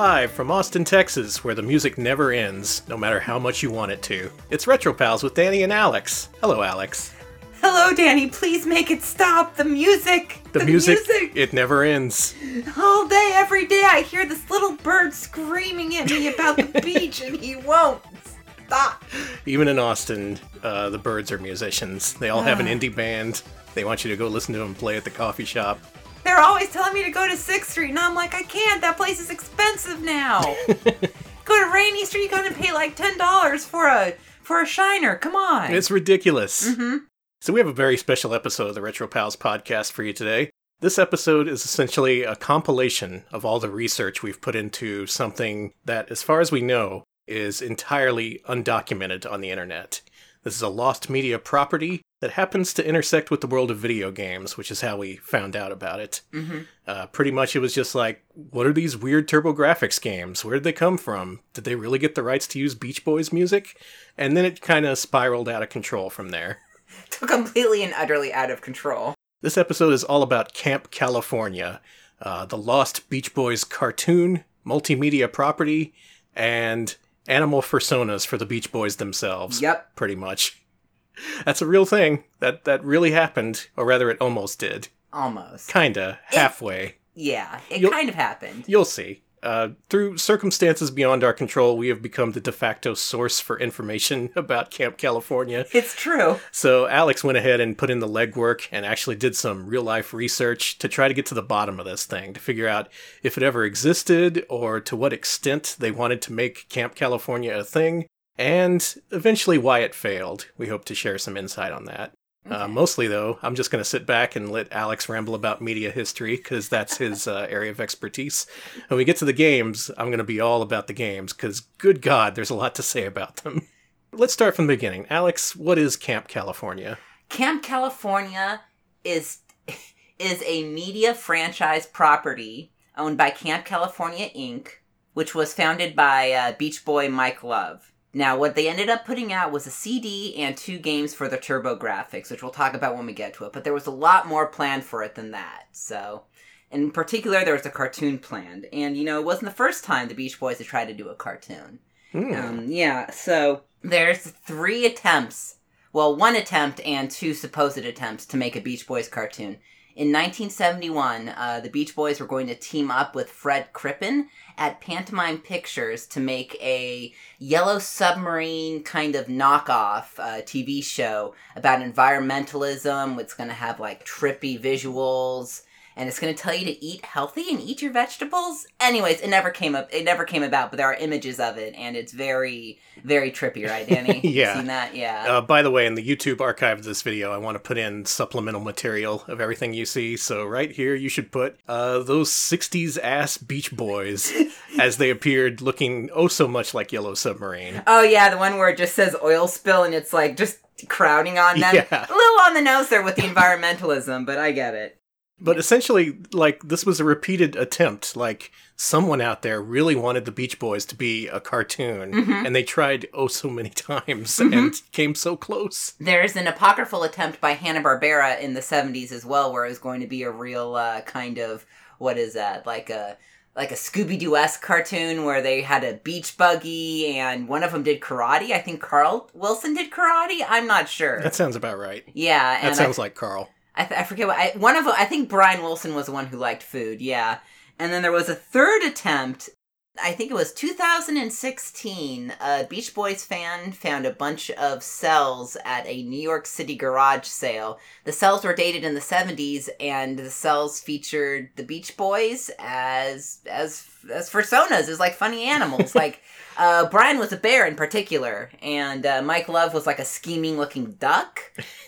Live from Austin, Texas, where the music never ends, no matter how much you want it to. It's Retro Pals with Danny and Alex. Hello, Alex. Hello, Danny. Please make it stop. The music. The, music, it never ends. All day, every day, I hear this little bird screaming at me about the beach, and he won't stop. Even in Austin, uh, the birds are musicians. They all have an indie band. They want you to go listen to them play at the coffee shop. They're always telling me to go to 6th Street, and I'm like, I can't. That place is expensive now. go to Rainy Street, you gotta pay like $10 for a for a shiner. Come on. It's ridiculous. Mm-hmm. So, we have a very special episode of the Retro Pals podcast for you today. This episode is essentially a compilation of all the research we've put into something that, as far as we know, is entirely undocumented on the internet. This is a lost media property that happens to intersect with the world of video games, which is how we found out about it. Uh, pretty much, it was just like, what are these weird TurboGrafx games? Where did they come from? Did they really get the rights to use Beach Boys music? And then it kind of spiraled out of control from there. completely and utterly out of control. This episode is all about Camp California, uh, the Lost Beach Boys cartoon, multimedia property, and animal personas for the Beach Boys themselves. Yep. Pretty much. That's a real thing. That that really happened, or rather, it almost did. Almost. Kinda, halfway. Yeah, it You'll- kind of happened. You'll see. Uh, through circumstances beyond our control, we have become the de facto source for information about Camp California. It's true. So Alex went ahead and put in the legwork and actually did some real life research to try to get to the bottom of this thing, to figure out if it ever existed or to what extent they wanted to make Camp California a thing, and eventually why it failed. We hope to share some insight on that. Uh, mostly, though, I'm just going to sit back and let Alex ramble about media history because that's his uh, area of expertise. When we get to the games, I'm going to be all about the games because, good God, there's a lot to say about them. Let's start from the beginning. Alex, what is Camp California? Camp California is is a media franchise property owned by Camp California Inc., which was founded by uh, Beach Boy Mike Love. Now, what they ended up putting out was a CD and two games for the TurboGrafx, which we'll talk about when we get to it. But there was a lot more planned for it than that. So, in particular, there was a cartoon planned, and you know, it wasn't the first time the Beach Boys had tried to do a cartoon. Hmm. Um, yeah, so there's three attempts. Well, one attempt and two supposed attempts to make a Beach Boys cartoon. In 1971, uh, the Beach Boys were going to team up with Fred Crippen at Pantomime Pictures to make a yellow submarine kind of knockoff uh, TV show about environmentalism. It's going to have like trippy visuals and it's going to tell you to eat healthy and eat your vegetables. Anyways, it never came up. It never came about, but there are images of it, and it's very, very trippy, right, Danny? Yeah. seen that? Yeah. Uh, by the way, in the YouTube archive of this video, I want to put in supplemental material of everything you see. So right here, you should put uh, those '60s ass Beach Boys as they appeared, looking oh so much like Yellow Submarine. oh yeah, the one where it just says oil spill, and it's like just crowding on them. Yeah. A little on the nose there with the environmentalism, but I get it. But essentially, like this was a repeated attempt. Like someone out there really wanted the Beach Boys to be a cartoon, and they tried oh so many times and came so close. There's an apocryphal attempt by Hanna Barbera in the '70s as well, where it was going to be a real uh, kind of what is that like a like a Scooby Doo esque cartoon where they had a beach buggy and one of them did karate. I think Carl Wilson did karate. I'm not sure. That sounds about right. yeah, and That sounds like Carl. I, th- I forget what I, one of. I think Brian Wilson was the one who liked food. Yeah, and then there was a third attempt. I think it was 2016. A Beach Boys fan found a bunch of cells at a New York City garage sale. The cells were dated in the 70s, and the cells featured the Beach Boys as as as personas, as like funny animals. like uh, Brian was a bear in particular, and uh, Mike Love was like a scheming looking duck.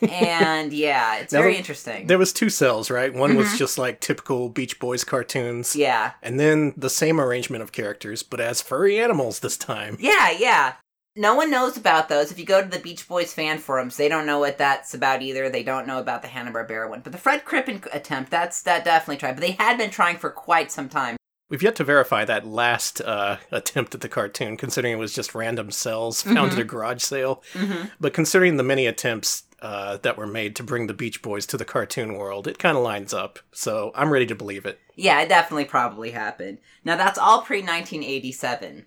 And yeah, it's Now, very interesting. There was two cells, right? One was just like typical Beach Boys cartoons. yeah, And then the same arrangement of characters, but as furry animals this time. yeah, yeah. No one knows about those. If you go to the Beach Boys fan forums, they don't know what that's about either. They don't know about the Hanna Barbera one. But the Fred Crippen attempt, that's that definitely tried. But they had been trying for quite some time. We've yet to verify that last uh, attempt at the cartoon, considering it was just random cells found at a garage sale. Mm-hmm. But considering the many attempts uh, that were made to bring the Beach Boys to the cartoon world, it kind of lines up. So I'm ready to believe it. Yeah, it definitely probably happened. Now that's all pre 1987.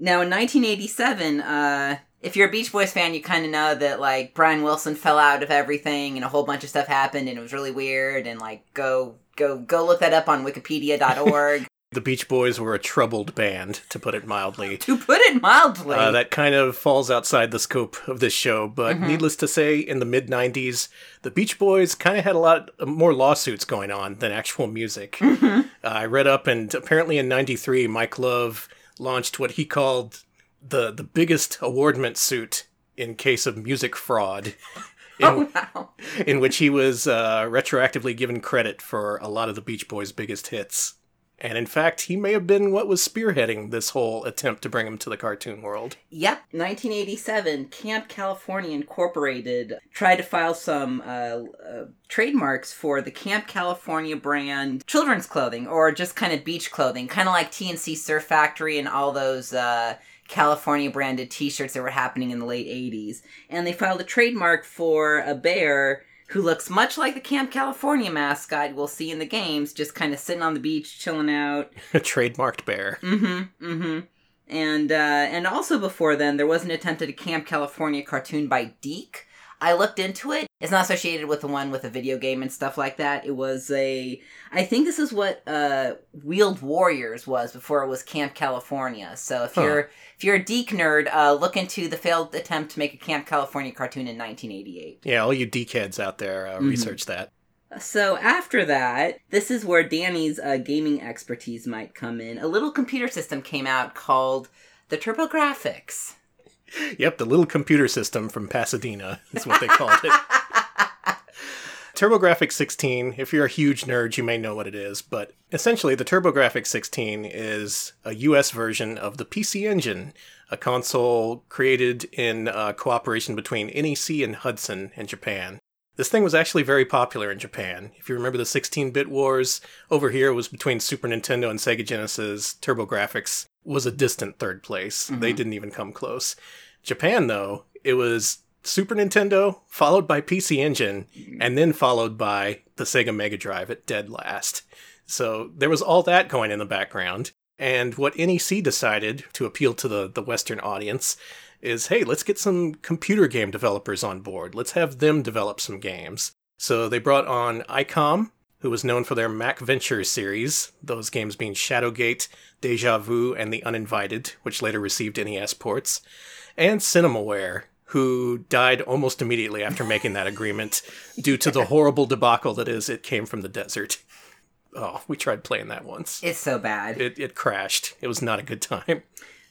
Now in 1987, uh, if you're a Beach Boys fan, you kind of know that like Brian Wilson fell out of everything and a whole bunch of stuff happened and it was really weird. And like go go go look that up on Wikipedia.org. The Beach Boys were a troubled band, to put it mildly. to put it mildly, Uh, that kind of falls outside the scope of this show, but Mhm. needless to say, in the mid 90s, the Beach Boys kind of had a lot more lawsuits going on than actual music. Mhm. Uh, I read up, and apparently in '93, Mike Love launched what he called the the biggest awardment suit in case of music fraud, in, oh wow. in which he was uh, retroactively given credit for a lot of the Beach Boys' biggest hits. And in fact, he may have been what was spearheading this whole attempt to bring him to the cartoon world. Yep, 1987, Camp California Incorporated tried to file some uh, uh, trademarks for the Camp California brand children's clothing or just kind of beach clothing, kind of like TNC Surf Factory and all those uh, California branded t shirts that were happening in the late 80s. And they filed a trademark for a bear who looks much like the Camp California mascot we'll see in the games, just kind of sitting on the beach, chilling out. A trademarked bear. Mm-hmm. Mm-hmm. And uh, and also before then, there was an attempt at a Camp California cartoon by DIC. I looked into it. It's not associated with the one with a video game and stuff like that. It was a. I think this is what uh, Wheeled Warriors was before it was Camp California. So if Huh. you're if you're a DIC nerd, uh, look into the failed attempt to make a Camp California cartoon in 1988. Yeah, all you deckheads out there, uh, Mhm. research that. So after that, this is where Danny's uh, gaming expertise might come in. A little computer system came out called the TurboGrafx. Yep, the little computer system from Pasadena is what they called it. TurboGrafx 16, if you're a huge nerd, you may know what it is, but essentially the TurboGrafx 16 is a US version of the PC Engine, a console created in uh, cooperation between NEC and Hudson in Japan. This thing was actually very popular in Japan. If you remember the 16 bit wars, over here it was between Super Nintendo and Sega Genesis. TurboGrafx was a distant third place. They Mhm. didn't even come close. Japan, though, it was Super Nintendo, followed by PC Engine, and then followed by the Sega Mega Drive at dead last. So there was all that going in the background. And what NEC decided to appeal to the, the Western audience is hey, let's get some computer game developers on board. Let's have them develop some games. So they brought on ICOM, who was known for their MacVenture series, those games being Shadowgate, Deja Vu, and The Uninvited, which later received NES ports, and Cinemaware, who died almost immediately after making that agreement due to the horrible debacle that is it came from the desert. Oh, we tried playing that once. It's so bad. It, it crashed. It was not a good time.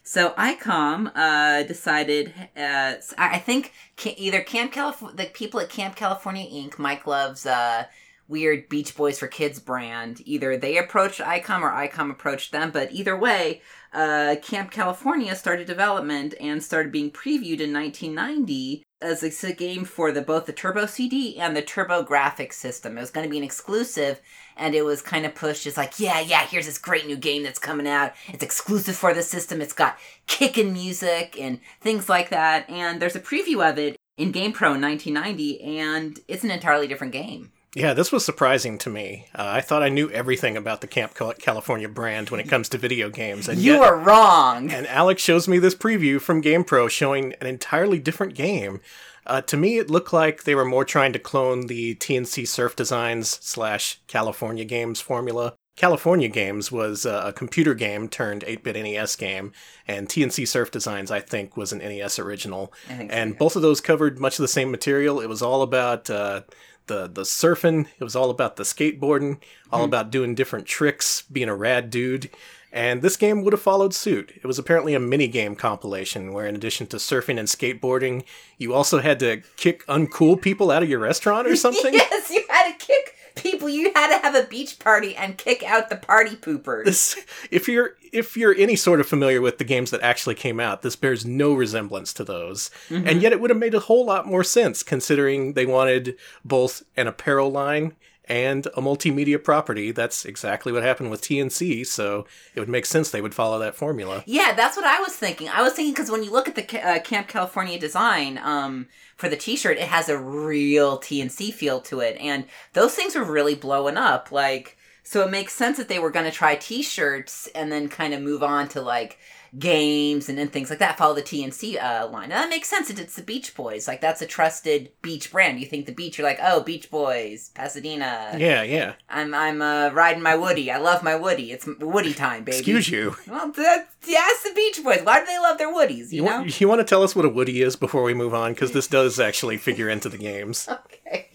So ICOM uh, decided, uh, I think either Camp California, the people at Camp California Inc., Mike Love's uh, weird Beach Boys for Kids brand, either they approached ICOM or ICOM approached them, but either way, uh, Camp California started development and started being previewed in 1990 as a game for the both the Turbo CD and the TurboGrafx system. It was going to be an exclusive, and it was kind of pushed as like, yeah, yeah, here's this great new game that's coming out. It's exclusive for the system. It's got kickin' music and things like that. And there's a preview of it in GamePro in 1990, and it's an entirely different game. Yeah, this was surprising to me. Uh, I thought I knew everything about the Camp California brand when it comes to video games, and you yet, are wrong. and Alex shows me this preview from GamePro showing an entirely different game. Uh, to me, it looked like they were more trying to clone the TNC Surf Designs slash California Games formula. California Games was uh, a computer game turned 8-bit NES game, and TNC Surf Designs, I think, was an NES original. So, and yeah. both of those covered much of the same material. It was all about uh, the the surfing. It was all about the skateboarding. All hmm. about doing different tricks, being a rad dude. And this game would have followed suit. It was apparently a mini game compilation where, in addition to surfing and skateboarding, you also had to kick uncool people out of your restaurant or something. yes, you had to kick people. You had to have a beach party and kick out the party poopers. This, if you're if you're any sort of familiar with the games that actually came out, this bears no resemblance to those. Mm-hmm. And yet it would have made a whole lot more sense considering they wanted both an apparel line and a multimedia property. That's exactly what happened with TNC, so it would make sense they would follow that formula. Yeah, that's what I was thinking. I was thinking because when you look at the uh, Camp California design um, for the T-shirt, it has a real TNC feel to it, and those things are really blowing up. Like So it makes sense that they were going to try T-shirts and then kind of move on to like games and, and things like that. Follow the TNC uh, line. And that makes sense. It's the Beach Boys. Like that's a trusted beach brand. You think the beach, you're like, oh, Beach Boys, Pasadena. Yeah, yeah. I'm I'm uh, riding my Woody. I love my Woody. It's Woody time, baby. Excuse you. Well, that's, yeah, it's the Beach Boys. Why do they love their Woodies? You, You, know. want, you want to tell us what a Woody is before we move on? Because this does actually figure into the games. Okay.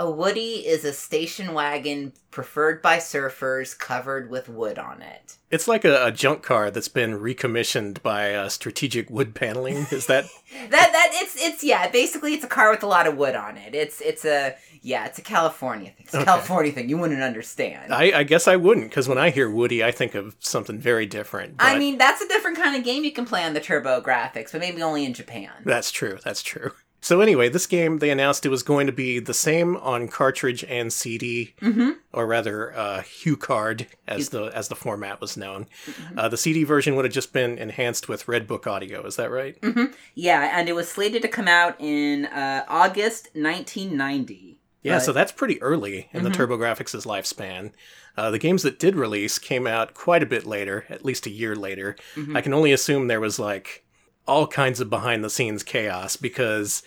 A Woody is a station wagon preferred by surfers covered with wood on it. It's like a, a junk car that's been recommissioned by uh, strategic wood paneling. Is that That that it's it's yeah, basically it's a car with a lot of wood on it. It's it's a yeah, it's a California thing. It's a Okay. California thing. You wouldn't understand. I, I guess I wouldn't, because when I hear Woody, I think of something very different. I mean, that's a different kind of game you can play on the TurboGrafx, but maybe only in Japan. that's true. That's true. So anyway, this game they announced it was going to be the same on cartridge and CD, Mm-hmm. or rather, uh, HuCard as the as the format was known. Mm-hmm. Uh, the CD version would have just been enhanced with Redbook audio. Is that right? Mm-hmm. Yeah, and it was slated to come out in uh, August 1990. Yeah, But- so that's pretty early in the Mhm. TurboGrafx' lifespan. Uh, the games that did release came out quite a bit later, at least a year later. Mhm. I can only assume there was like all kinds of behind the scenes chaos because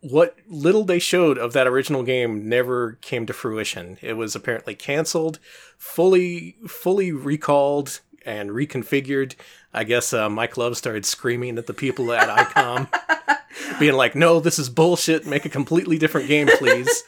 what little they showed of that original game never came to fruition. It was apparently canceled, fully fully recalled and reconfigured. I guess uh, Mike Love started screaming at the people at ICOM, being like, "No, this is bullshit. Make a completely different game, please."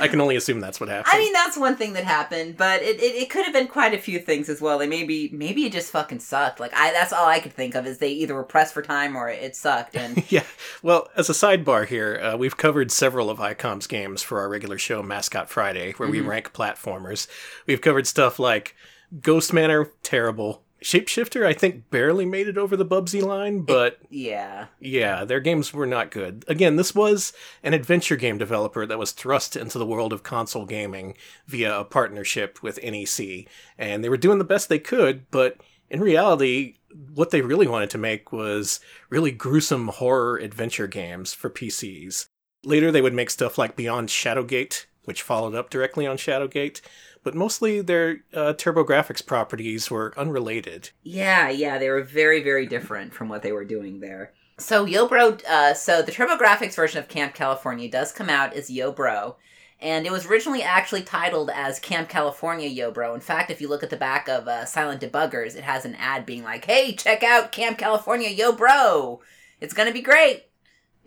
I can only assume that's what happened. I mean, that's one thing that happened, but it, it, it could have been quite a few things as well. They maybe maybe it just fucking sucked. Like I, that's all I could think of is they either were pressed for time or it sucked. And yeah. Well, as a sidebar here, uh, we've covered several of ICOM's games for our regular show, Mascot Friday, where we Mhm. rank platformers. We've covered stuff like Ghost Manor, terrible. Shapeshifter, I think, barely made it over the Bubsy line, but yeah, yeah, their games were not good. Again, this was an adventure game developer that was thrust into the world of console gaming via a partnership with NEC, and they were doing the best they could, but in reality, what they really wanted to make was really gruesome horror adventure games for PCs. Later, they would make stuff like Beyond Shadowgate, which followed up directly on Shadowgate, but mostly their uh, TurboGrafx properties were unrelated. yeah, yeah. They were very very different from what they were doing there. So Yobro, uh, so the TurboGrafx version of Camp California does come out as Yobro. And it was originally actually titled as Camp California Yobro. In fact, if you look at the back of uh, Silent Debuggers, it has an ad being like, "Hey, check out Camp California Yobro! It's gonna be great."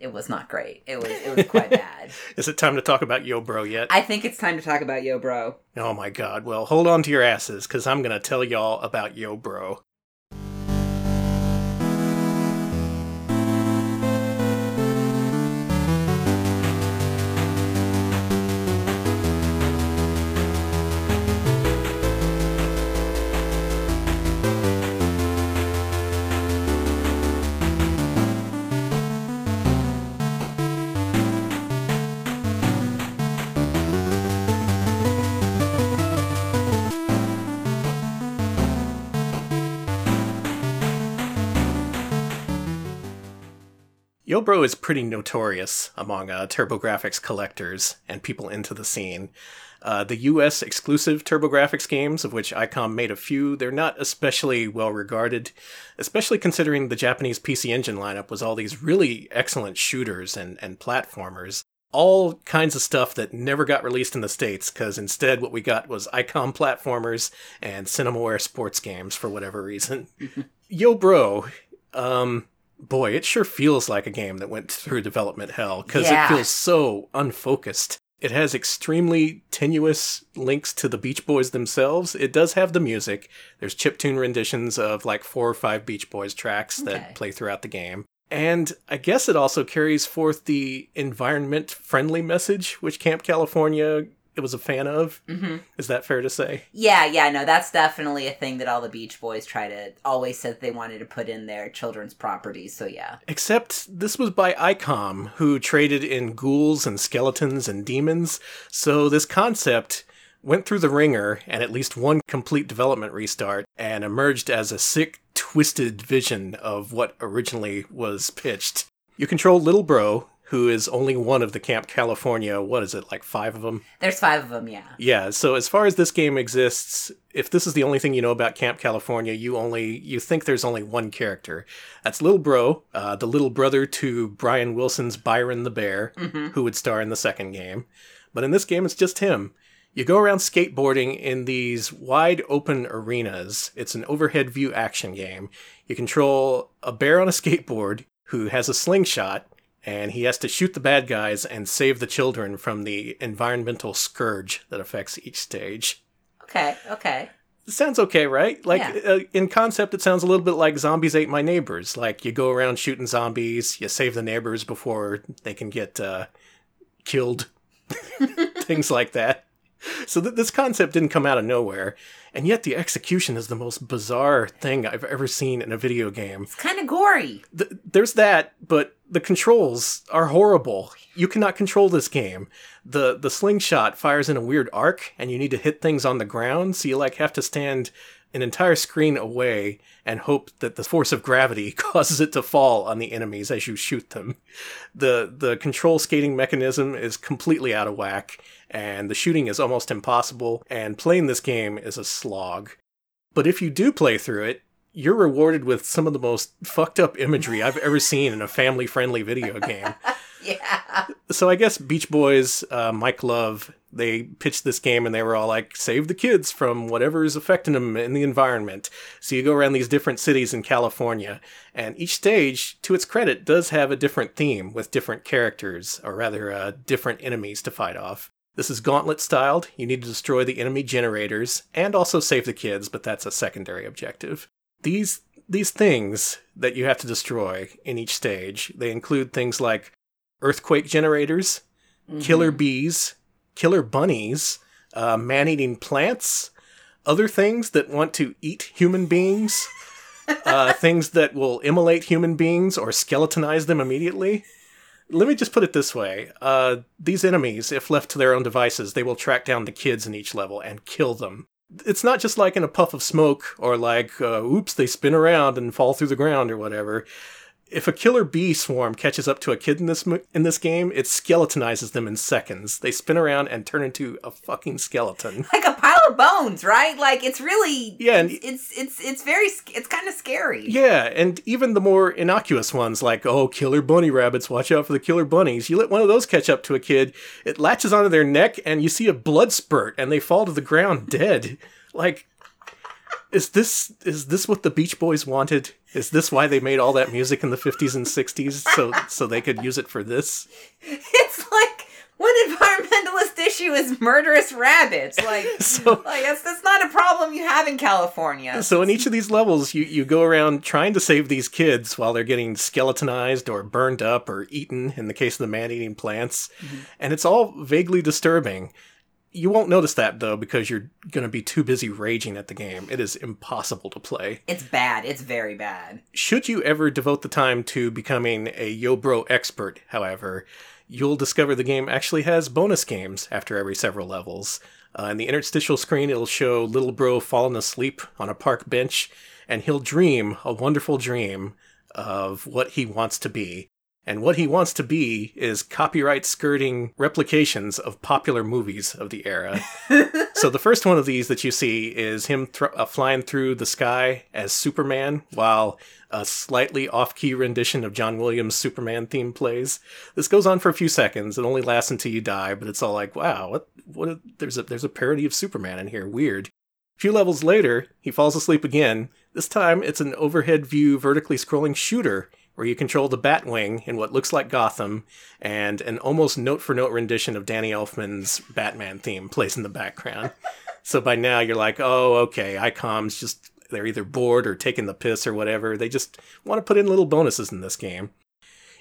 It was not great. It was it was quite bad. Is it time to talk about Yo Bro yet? I think it's time to talk about Yobro. Oh my god. Well, hold on to your asses, because I'm going to tell y'all about Yo Bro. YoBro is pretty notorious among uh, TurboGrafx collectors and people into the scene. Uh, the US exclusive TurboGrafx games, of which ICOM made a few, they're not especially well regarded, especially considering the Japanese PC Engine lineup was all these really excellent shooters and, and platformers. All kinds of stuff that never got released in the States, because instead what we got was ICOM platformers and Cinemaware sports games for whatever reason. Yo Bro, um, boy, it sure feels like a game that went through development hell because Yeah. it feels so unfocused. It has extremely tenuous links to the Beach Boys themselves. It does have the music. There's chiptune renditions of like four or five Beach Boys tracks Okay. that play throughout the game. And I guess it also carries forth the environment friendly message, which Camp California it was a fan of. hmm Is that fair to say? Yeah, yeah, no, that's definitely a thing that all the Beach Boys try to always said they wanted to put in their children's properties. So yeah, Except this was by ICOM, who traded in ghouls and skeletons and demons, so this concept went through the ringer and at least one complete development restart and emerged as a sick, twisted vision of what originally was pitched. You control Little Bro, who is only one of the Camp California, what is it, like five of them? There's five of them, yeah. Yeah, so as far as this game exists, if this is the only thing you know about Camp California, you only you think there's only one character. That's Little Bro, uh, the little brother to Brian Wilson's Byron the Bear, who would star in the second game. But in this game, it's just him. You go around skateboarding in these wide open arenas. It's an overhead view action game. You control a bear on a skateboard who has a slingshot, and he has to shoot the bad guys and save the children from the environmental scourge that affects each stage. Okay, okay. Sounds okay, right? Like Yeah. uh, in concept, it sounds a little bit like Zombies Ate My Neighbors. Like you go around shooting zombies, you save the neighbors before they can get uh, killed, things like that. So th- this concept didn't come out of nowhere, and yet the execution is the most bizarre thing I've ever seen in a video game. It's kind of gory. Th- there's that, but the controls are horrible. You cannot control this game. the The slingshot fires in a weird arc, and you need to hit things on the ground. So you like have to stand an entire screen away and hope that the force of gravity causes it to fall on the enemies as you shoot them. the The control skating mechanism is completely out of whack, and the shooting is almost impossible. And playing this game is a slog. But if you do play through it, you're rewarded with some of the most fucked up imagery I've ever seen in a family friendly video game. Yeah. So I guess Beach Boys, uh, Mike Love, they pitched this game and they were all like, save the kids from whatever is affecting them in the environment. So you go around these different cities in California, and each stage, to its credit, does have a different theme with different characters, or rather, uh, different enemies to fight off. This is gauntlet styled. You need to destroy the enemy generators and also save the kids, but that's a secondary objective. These these things that you have to destroy in each stage, they include things like earthquake generators, killer bees, killer bunnies, uh, man-eating plants, other things that want to eat human beings, uh, things that will immolate human beings or skeletonize them immediately. Let me just put it this way: uh, these enemies, if left to their own devices, they will track down the kids in each level and kill them. It's not just like in a puff of smoke or like, uh, oops, they spin around and fall through the ground or whatever if a killer bee swarm catches up to a kid in this in this game, it skeletonizes them in seconds. They spin around and turn into a fucking skeleton. Like a pile of bones, right? Like it's really Yeah, and- It's it's it's, it's very it's kind of scary. Yeah, and even the more innocuous ones, like oh, killer bunny rabbits, watch out for the killer bunnies. You let one of those catch up to a kid, it latches onto their neck, and you see a blood spurt, and they fall to the ground dead. Like, is this is this what the Beach Boys wanted? Is this why they made all that music in the fifties and sixties so so they could use it for this? It's like one environmentalist issue is murderous rabbits. Like, So- like that's, that's not a problem you have in California. So in each of these levels, you, you go around trying to save these kids while they're getting skeletonized or burned up or eaten, in the case of the man-eating plants. Mm-hmm. And it's all vaguely disturbing. You won't notice that, though, because you're going to be too busy raging at the game. It is impossible to play. It's bad. It's very bad. Should you ever devote the time to becoming a Yo Bro expert, however, you'll discover the game actually has bonus games after every several levels. Uh, in the interstitial screen, it'll show Little Bro falling asleep on a park bench, and he'll dream a wonderful dream of what he wants to be. And what he wants to be is copyright skirting replications of popular movies of the era. so the first one of these that you see is him thr uh, flying through the sky as Superman, while a slightly off-key rendition of John Williams' Superman theme plays. This goes on for a few seconds. It only lasts until you die, but it's all like, wow, what? What? A, there's a there's a parody of Superman in here. Weird. A few levels later, he falls asleep again. This time, it's an overhead view, vertically scrolling shooter where you control the Batwing in what looks like Gotham, and an almost note for note rendition of Danny Elfman's Batman theme plays in the background. so by now, you're like, oh, okay, ICOM's just, they're either bored or taking the piss or whatever. They just want to put in little bonuses in this game.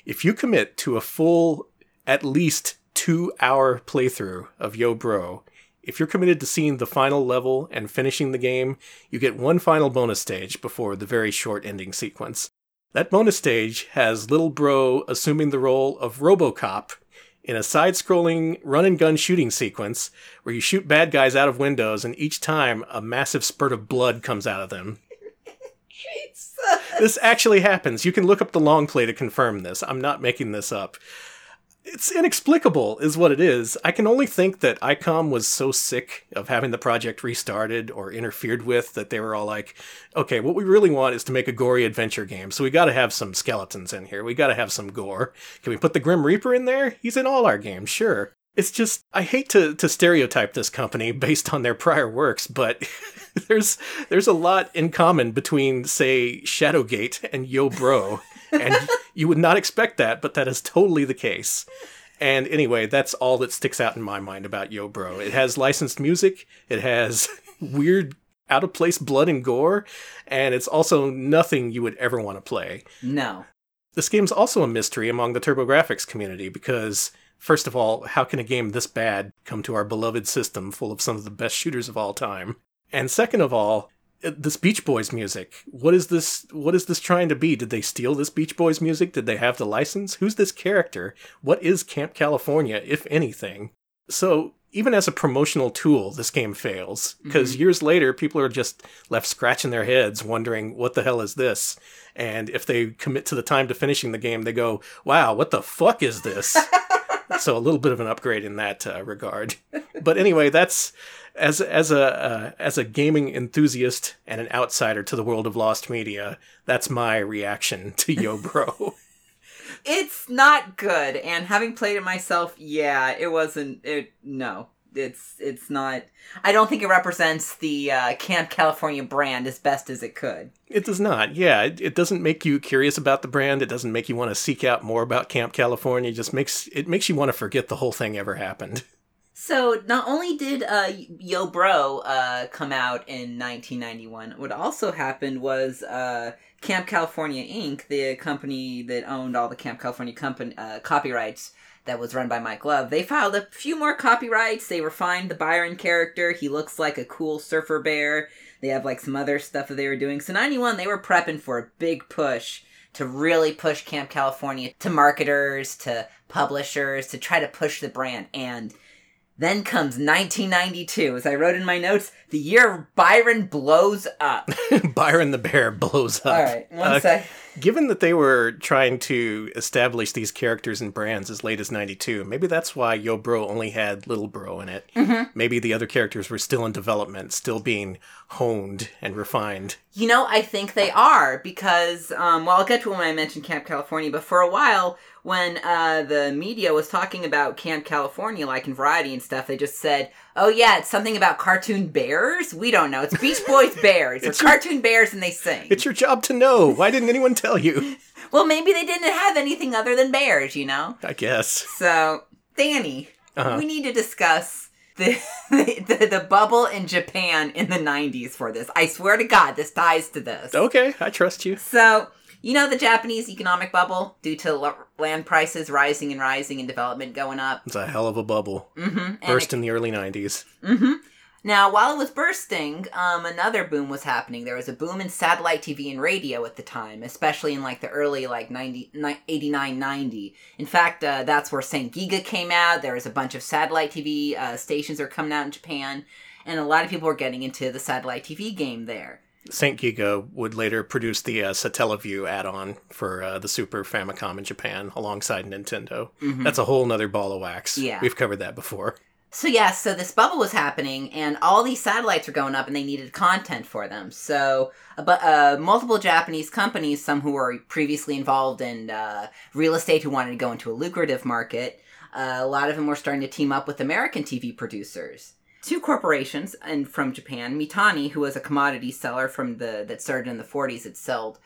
If you commit to a full, at least two hour playthrough of Yo Bro, if you're committed to seeing the final level and finishing the game, you get one final bonus stage before the very short ending sequence. That bonus stage has Little Bro assuming the role of Robocop in a side scrolling run and gun shooting sequence where you shoot bad guys out of windows, and each time a massive spurt of blood comes out of them. Jesus. This actually happens. You can look up the long play to confirm this. I'm not making this up. It's inexplicable, is what it is. I can only think that ICOM was so sick of having the project restarted or interfered with that they were all like, okay, what we really want is to make a gory adventure game, so we gotta have some skeletons in here. We gotta have some gore. Can we put the Grim Reaper in there? He's in all our games, sure. It's just, I hate to, to stereotype this company based on their prior works, but there's there's a lot in common between, say, Shadowgate and Yo Bro and you would not expect that, but that is totally the case. And anyway, that's all that sticks out in my mind about Yo Bro. It has licensed music, it has weird, out of place blood and gore, and it's also nothing you would ever want to play. No. This game's also a mystery among the TurboGrafx community because, first of all, how can a game this bad come to our beloved system full of some of the best shooters of all time? And second of all, this Beach Boys music. What is this? What is this trying to be? Did they steal this Beach Boys music? Did they have the license? Who's this character? What is Camp California, if anything? So even as a promotional tool, this game fails because mm-hmm. years later, people are just left scratching their heads, wondering what the hell is this. And if they commit to the time to finishing the game, they go, "Wow, what the fuck is this?" so a little bit of an upgrade in that uh, regard. But anyway, that's as as a uh, as a gaming enthusiast and an outsider to the world of lost media, that's my reaction to Yo Bro. it's not good, and having played it myself, yeah, it wasn't. It no, it's it's not. I don't think it represents the uh, Camp California brand as best as it could. It does not. Yeah, it, it doesn't make you curious about the brand. It doesn't make you want to seek out more about Camp California. It just makes it makes you want to forget the whole thing ever happened. So not only did uh, Yo Bro uh, come out in 1991, what also happened was uh, Camp California Inc., the company that owned all the Camp California company uh, copyrights that was run by Mike Love, they filed a few more copyrights. They refined the Byron character. He looks like a cool surfer bear. They have like some other stuff that they were doing. So 91, they were prepping for a big push to really push Camp California to marketers, to publishers, to try to push the brand. And then comes 1992. As I wrote in my notes, the year Byron blows up. Byron the Bear blows up. All right, one uh, sec. Given that they were trying to establish these characters and brands as late as 92, maybe that's why Yo Bro only had Little Bro in it. Mm-hmm. Maybe the other characters were still in development, still being honed and refined. You know, I think they are because, um, well, I'll get to when I mention Camp California, but for a while, when uh, the media was talking about Camp California, like in Variety and stuff, they just said, "Oh yeah, it's something about cartoon bears." We don't know. It's Beach Boys bears. it's your, cartoon bears, and they sing. It's your job to know. Why didn't anyone tell you? well, maybe they didn't have anything other than bears. You know. I guess. So, Danny, uh-huh. we need to discuss the, the, the bubble in Japan in the 90s for this. I swear to God, this ties to this. Okay, I trust you. So, you know the Japanese economic bubble due to land prices rising and rising and development going up. It's a hell of a bubble. Mm-hmm. Burst it, in the early '90s. Mm-hmm. Now, while it was bursting, um, another boom was happening. There was a boom in satellite TV and radio at the time, especially in like the early like 90, 89, 90. In fact, uh, that's where Saint Giga came out. There was a bunch of satellite TV uh, stations that were coming out in Japan, and a lot of people were getting into the satellite TV game there. Saint Giga would later produce the uh, Satellaview add-on for uh, the Super Famicom in Japan alongside Nintendo. Mm-hmm. That's a whole nother ball of wax. Yeah, we've covered that before. So yeah, so this bubble was happening, and all these satellites were going up, and they needed content for them. So, but uh, multiple Japanese companies, some who were previously involved in uh, real estate, who wanted to go into a lucrative market, uh, a lot of them were starting to team up with American TV producers two corporations and from Japan, Mitani, who was a commodity seller from the that started in the 40s, it sold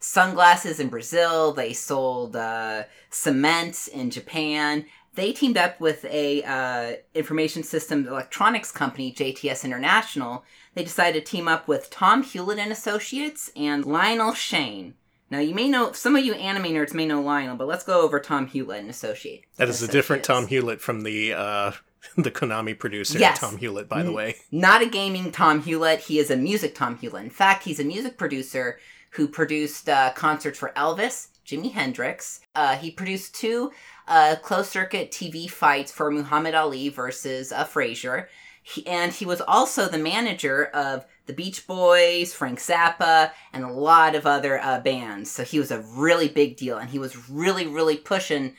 sunglasses in Brazil. They sold uh, cement in Japan. They teamed up with a uh, information systems electronics company, JTS International. They decided to team up with Tom Hulett and Associates and Lionel Shane. Now you may know some of you anime nerds may know Lionel, but let's go over Tom Hulett and Associates. That is a different Tom Hulett from the uh, the Konami producer, yes. Tom Hulett, by the way. Not a gaming Tom Hewlett. He is a music Tom Hulett. In fact, he's a music producer who produced uh, concerts for Elvis, Jimi Hendrix. Uh, he produced two uh, closed circuit TV fights for Muhammad Ali versus uh, Frazier. He, and he was also the manager of the Beach Boys, Frank Zappa, and a lot of other uh, bands. So he was a really big deal, and he was really, really pushing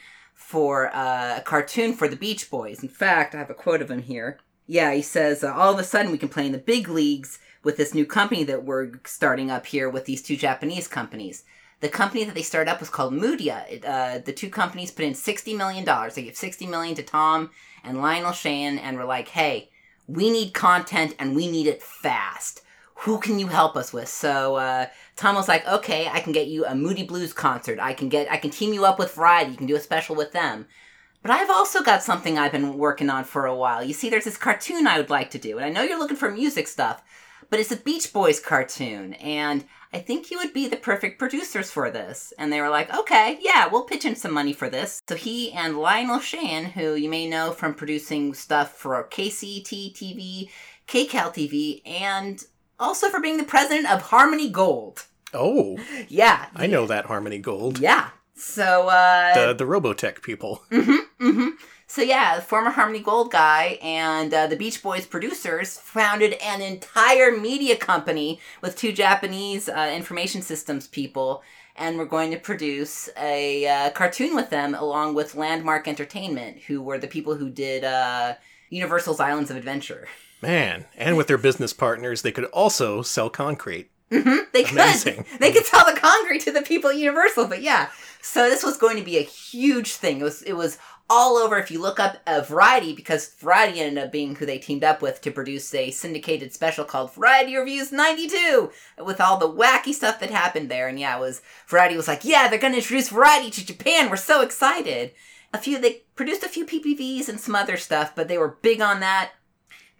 for uh, a cartoon for the Beach Boys. In fact, I have a quote of him here. Yeah, he says, uh, all of a sudden we can play in the big leagues with this new company that we're starting up here with these two Japanese companies. The company that they started up was called Moodia. It, uh, the two companies put in $60 million. They gave 60 million to Tom and Lionel Shan and were like, hey, we need content and we need it fast. Who can you help us with? So uh, Tom was like, okay, I can get you a Moody Blues concert. I can get, I can team you up with Variety. You can do a special with them. But I've also got something I've been working on for a while. You see, there's this cartoon I would like to do, and I know you're looking for music stuff, but it's a Beach Boys cartoon, and I think you would be the perfect producers for this. And they were like, okay, yeah, we'll pitch in some money for this. So he and Lionel Shan, who you may know from producing stuff for KCT TV, KCAL TV, and also for being the president of Harmony Gold. Oh, Yeah. I know that Harmony Gold. Yeah. So, uh. The the Robotech people. Mm-hmm, mm-hmm. So yeah, the former Harmony Gold guy and uh, the Beach Boys producers founded an entire media company with two Japanese uh, information systems people, and we're going to produce a uh, cartoon with them along with Landmark Entertainment, who were the people who did uh, Universal's Islands of Adventure. Man, and with their business partners, they could also sell concrete. hmm They could. They could sell the concrete to the people at Universal, but yeah. So this was going to be a huge thing. It was it was all over. If you look up uh, Variety, because Variety ended up being who they teamed up with to produce a syndicated special called Variety Reviews '92, with all the wacky stuff that happened there. And yeah, it was Variety was like, yeah, they're going to introduce Variety to Japan. We're so excited. A few they produced a few PPVs and some other stuff, but they were big on that.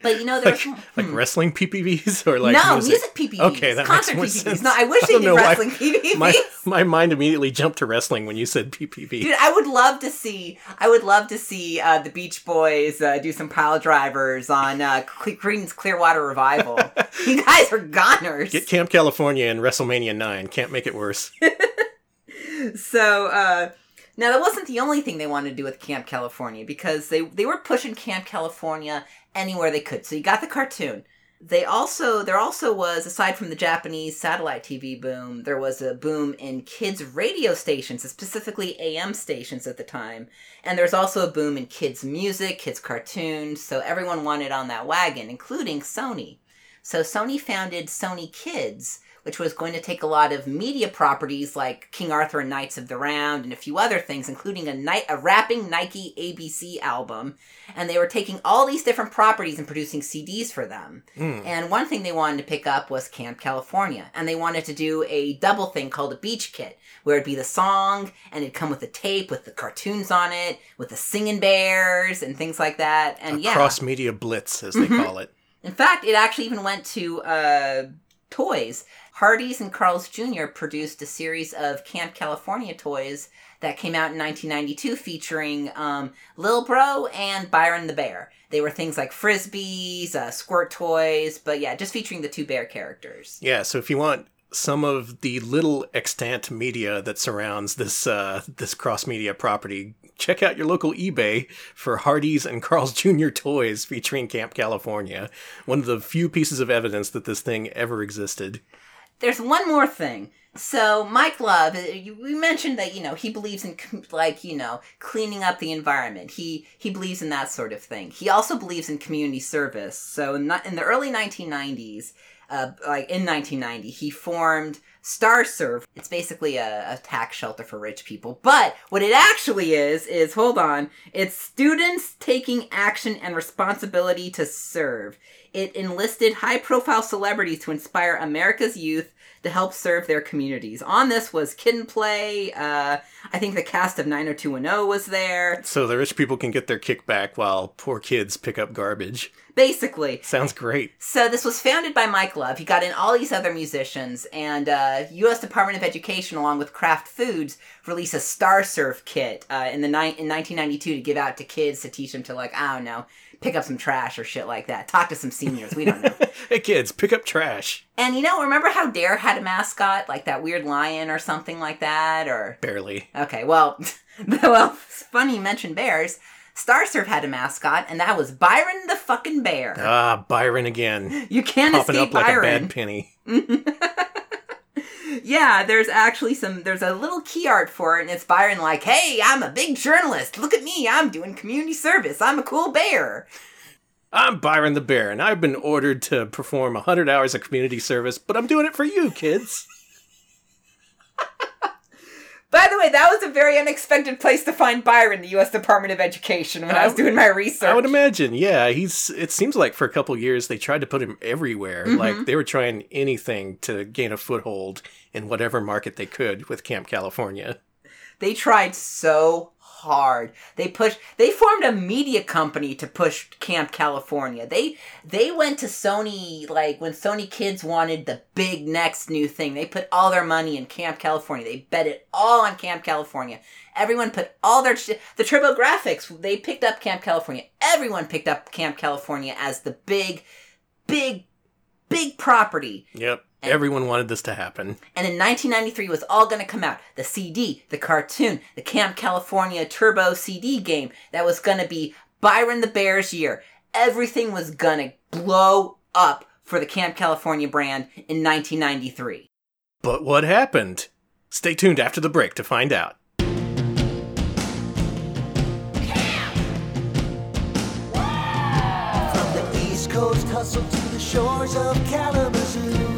But you know, there Like, like hmm. wrestling PPVs or like no music? music PPVs. Okay, that concert makes more PPVs. sense. No, I wish I they did know why- wrestling PPVs. My my mind immediately jumped to wrestling when you said PPV. Dude, I would love to see. I would love to see uh, the Beach Boys uh, do some pile drivers on uh, Creedence Clearwater Revival. you guys are goners. Get Camp California in WrestleMania 9. Can't make it worse. so uh, now that wasn't the only thing they wanted to do with Camp California because they they were pushing Camp California anywhere they could. So you got the cartoon. They also there also was aside from the Japanese satellite TV boom, there was a boom in kids radio stations, specifically AM stations at the time. And there's also a boom in kids music, kids cartoons, so everyone wanted on that wagon, including Sony. So Sony founded Sony Kids, which was going to take a lot of media properties like King Arthur and Knights of the Round and a few other things, including a night a rapping Nike ABC album, and they were taking all these different properties and producing CDs for them. Mm. And one thing they wanted to pick up was Camp California, and they wanted to do a double thing called a beach kit, where it'd be the song and it'd come with a tape with the cartoons on it, with the singing bears and things like that. And A yeah, cross media blitz, as they Mhm. call it. in fact, it actually even went to uh, toys. Hardee's and Carl's Jr. produced a series of Camp California toys that came out in 1992 featuring um, Lil Bro and Byron the Bear. They were things like frisbees, uh, squirt toys, but yeah, just featuring the two bear characters. Yeah, so if you want some of the little extant media that surrounds this uh, this cross media property, check out your local eBay for Hardee's and Carl's Jr. toys featuring Camp California. One of the few pieces of evidence that this thing ever existed. There's one more thing. So Mike Love, uh, we mentioned that you know he believes in like you know cleaning up the environment. He he believes in that sort of thing. He also believes in community service. So in the early 1990s, uh, like in 1990, he formed Star Serve. It's basically a, a tax shelter for rich people. But what it actually is is hold on, it's students taking action and responsibility to serve. It enlisted high profile celebrities to inspire America's youth to help serve their communities. On this was Kid and Play. Uh, I think the cast of 90210 was there. So the rich people can get their kickback while poor kids pick up garbage. Basically, Sounds great. So this was founded by Mike Love. He got in all these other musicians, and uh, U.S. Department of Education, along with Kraft Foods, released a Star Serve kit uh, in the ni- in 1992 to give out to kids to teach them to like I don't know, pick up some trash or shit like that. Talk to some seniors. We don't know. hey kids, pick up trash. and you know, remember how Dare had a mascot like that weird lion or something like that, or Barely. Okay, well, well, it's funny you mentioned bears. Star Serve had a mascot, and that was Byron the fucking bear. Ah, Byron again. you can't Popping escape up like a bad penny. yeah, there's actually some. There's a little key art for it, and it's Byron like, "Hey, I'm a big journalist. Look at me. I'm doing community service. I'm a cool bear." I'm Byron the Bear, and I've been ordered to perform 100 hours of community service, but I'm doing it for you, kids. By the way, that was a very unexpected place to find Byron, the U.S. Department of Education, when I, was doing my research. I would imagine, yeah. He's. It seems like for a couple years they tried to put him everywhere. Mm-hmm. Like they were trying anything to gain a foothold in whatever market they could with Camp California. They tried so hard. They pushed. They formed a media company to push Camp California. They they went to Sony like when Sony Kids wanted the big next new thing. They put all their money in Camp California. They bet it all on Camp California. Everyone put all their the TurboGrafx. They picked up Camp California. Everyone picked up Camp California as the big, big, big property. Yep. Everyone wanted this to happen. And in 1993 was all going to come out. The CD, the cartoon, the Camp California Turbo CD game that was going to be Byron the Bear's year. Everything was going to blow up for the Camp California brand in 1993. But what happened? Stay tuned after the break to find out. From the East Coast hustle to the shores of Kalamazoo.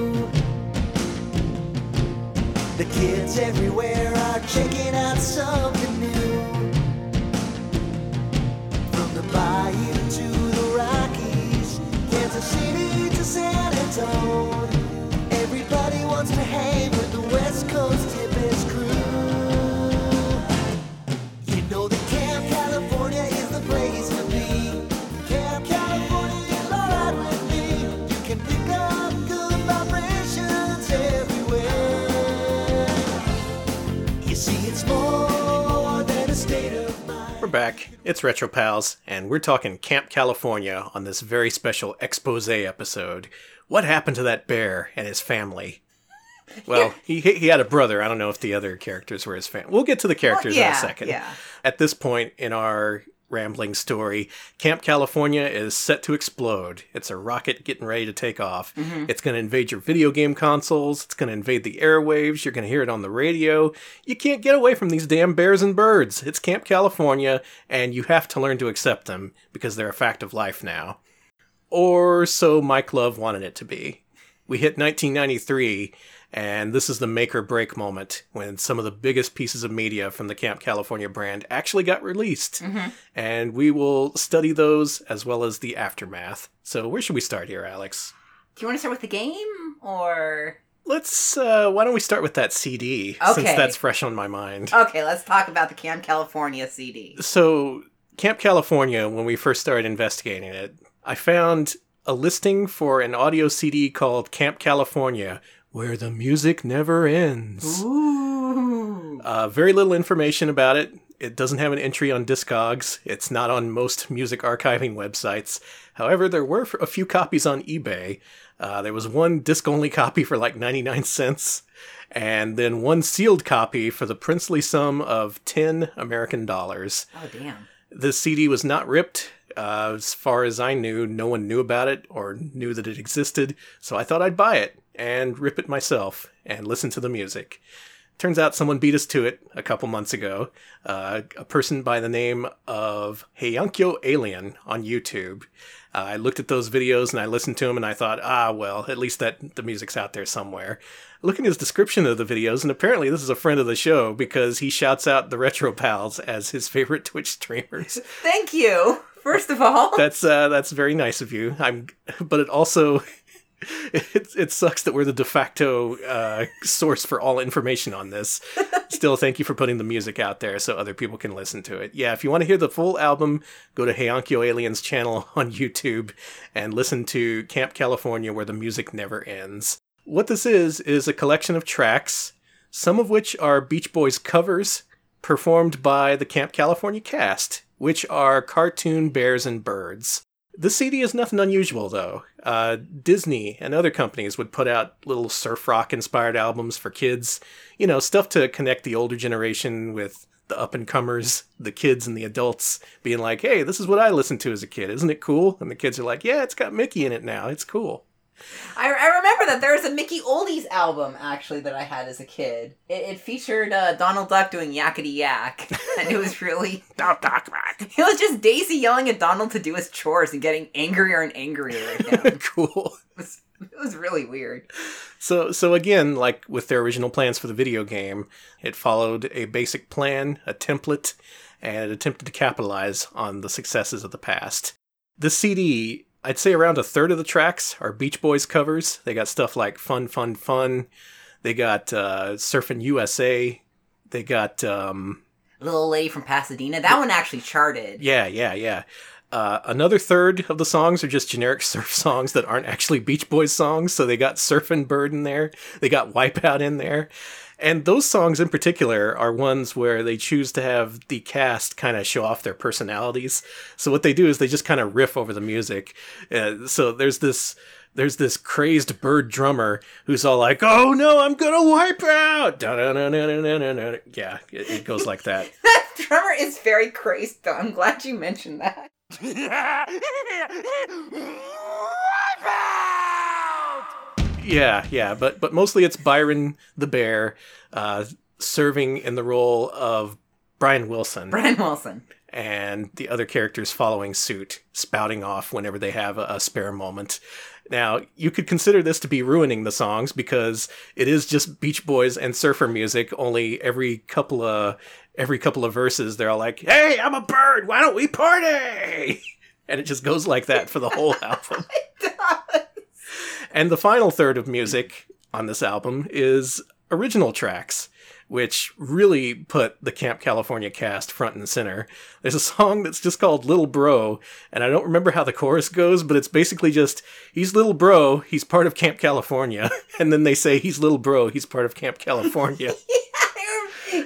The kids everywhere are checking out something new. From the bayou to the Rockies, Kansas City to San Antonio. Everybody wants to hang with the West Coast hippest back. It's Retro Pals, and we're talking Camp California on this very special expose episode. What happened to that bear and his family? Well, he he had a brother. I don't know if the other characters were his family. We'll get to the characters in yeah, a second. yeah. At this point in our rambling story, Camp California is set to explode. It's a rocket getting ready to take off. Mm-hmm. It's going to invade your video game consoles. It's going to invade the airwaves. You're going to hear it on the radio. You can't get away from these damn bears and birds. It's Camp California, and you have to learn to accept them because they're a fact of life now. Or so Mike Love wanted it to be. We hit 1993, and this is the make or break moment when some of the biggest pieces of media from the Camp California brand actually got released. And we will study those as well as the aftermath. So, where should we start here, Alex? Do you want to start with the game or Let's, uh, why don't we start with that CD, since that's fresh on my mind. Okay, let's talk about the Camp California CD. So, Camp California, when we first started investigating it, I found a listing for an audio CD called Camp California, where the music never ends. Ooh. Uh, very little information about it. It doesn't have an entry on Discogs. It's not on most music archiving websites. However, there were a few copies on eBay. Uh, there was one disc only copy for like 99 cents, and then one sealed copy for the princely sum of 10 American dollars. Oh damn. The CD was not ripped. Uh, as far as I knew, no one knew about it or knew that it existed, so I thought I'd buy it and rip it myself and listen to the music. Turns out someone beat us to it a couple months ago. Uh, a person by the name of Heiankyo Alien on YouTube. Uh, I looked at those videos and I listened to them and I thought, ah, well, at least that the music's out there somewhere. Look at his description of the videos, and apparently this is a friend of the show because he shouts out the Retro Pals as his favorite Twitch streamers. Thank you. First of all. That's uh, that's very nice of you. I'm, but it also it, it sucks that we're the de facto uh, source for all information on this. Still, thank you for putting the music out there so other people can listen to it. Yeah, if you want to hear the full album, go to Heiankyo Alien's channel on YouTube and listen to Camp California, where the music never ends. What this is is a collection of tracks, some of which are Beach Boys covers performed by the Camp California cast, which are cartoon bears and birds. The CD is nothing unusual, though. Uh, Disney and other companies would put out little surf rock inspired albums for kids. You know, stuff to connect the older generation with the up and comers, the kids and the adults, being like, hey, this is what I listened to as a kid. Isn't it cool? And the kids are like, yeah, it's got Mickey in it now. It's cool. I, I remember that there was a Mickey Oldies album actually that I had as a kid. It, it featured uh, Donald Duck doing yakety yak, and it was really Doc, doc, doc. it was just Daisy yelling at Donald to do his chores and getting angrier and angrier at him. it, cool. was, it was really weird. So, so again, like with their original plans for the video game, it followed a basic plan, a template, and it attempted to capitalize on the successes of the past. The CD, I'd say around a third of the tracks are Beach Boys covers. They got stuff like Fun, Fun, Fun. They got uh, Surfin' USA. They got, um, Little lady from Pasadena. That one actually charted. yeah, yeah, yeah. Uh, another third of the songs are just generic surf songs that aren't actually Beach Boys songs. So they got Surfin' Bird in there. They got Wipeout in there. And those songs in particular are ones where they choose to have the cast kind of show off their personalities. So what they do is they just kind of riff over the music. Uh, so there's this there's this crazed bird drummer who's all like, "Oh no, I'm gonna wipe out!" Yeah, it, it goes like that. That drummer is very crazed, though. I'm glad you mentioned that. Yeah, yeah, but but mostly it's Byron the bear uh, serving in the role of Brian Wilson, Brian Wilson. and the other characters following suit, spouting off whenever they have a, a spare moment. Now, you could consider this to be ruining the songs because it is just Beach Boys and surfer music. Only every couple of every couple of verses, they're all like, "Hey, I'm a bird. Why don't we party?" And it just goes like that for the whole album. And the final third of music on this album is original tracks, which really put the Camp California cast front and center. There's a song that's just called Little Bro, and I don't remember how the chorus goes, but it's basically just he's Little Bro, he's part of Camp California, and then they say he's Little Bro, he's part of Camp California.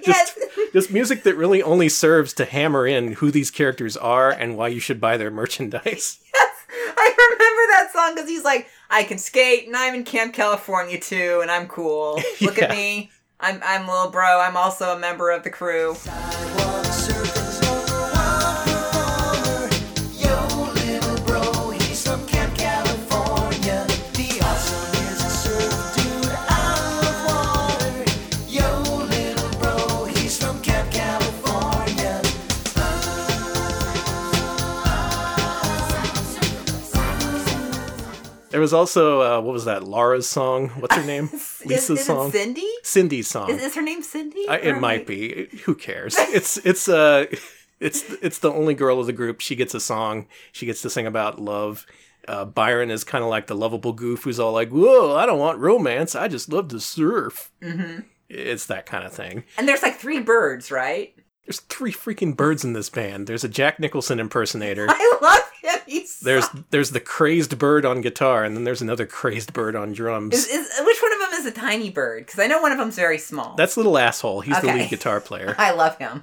yes. just music that really only serves to hammer in who these characters are and why you should buy their merchandise. Yes, I song because he's like, I can skate, and I'm in Camp California too, and I'm cool. Look at me, I'm I'm little bro. I'm also a member of the crew. There was also, uh, what was that, Laura's song? What's her name? Lisa's is song? it Cindy? Cindy's song. Is, is her name Cindy? I, it might be. Who cares? It's it's uh it's it's the only girl of the group. She gets a song. She gets to sing about love. Uh, Byron is kind of like the lovable goof who's all like, "Whoa, I don't want romance. I just love to surf." Mm-hmm. It's that kind of thing. And there's like three birds, right? There's three freaking birds in this band. There's a Jack Nicholson impersonator. I love him. He's There's so- there's the crazed bird on guitar, and then there's another crazed bird on drums. is, is which one of them is a tiny bird? Because I know one of them's very small. That's little asshole. He's the lead guitar player. I love him.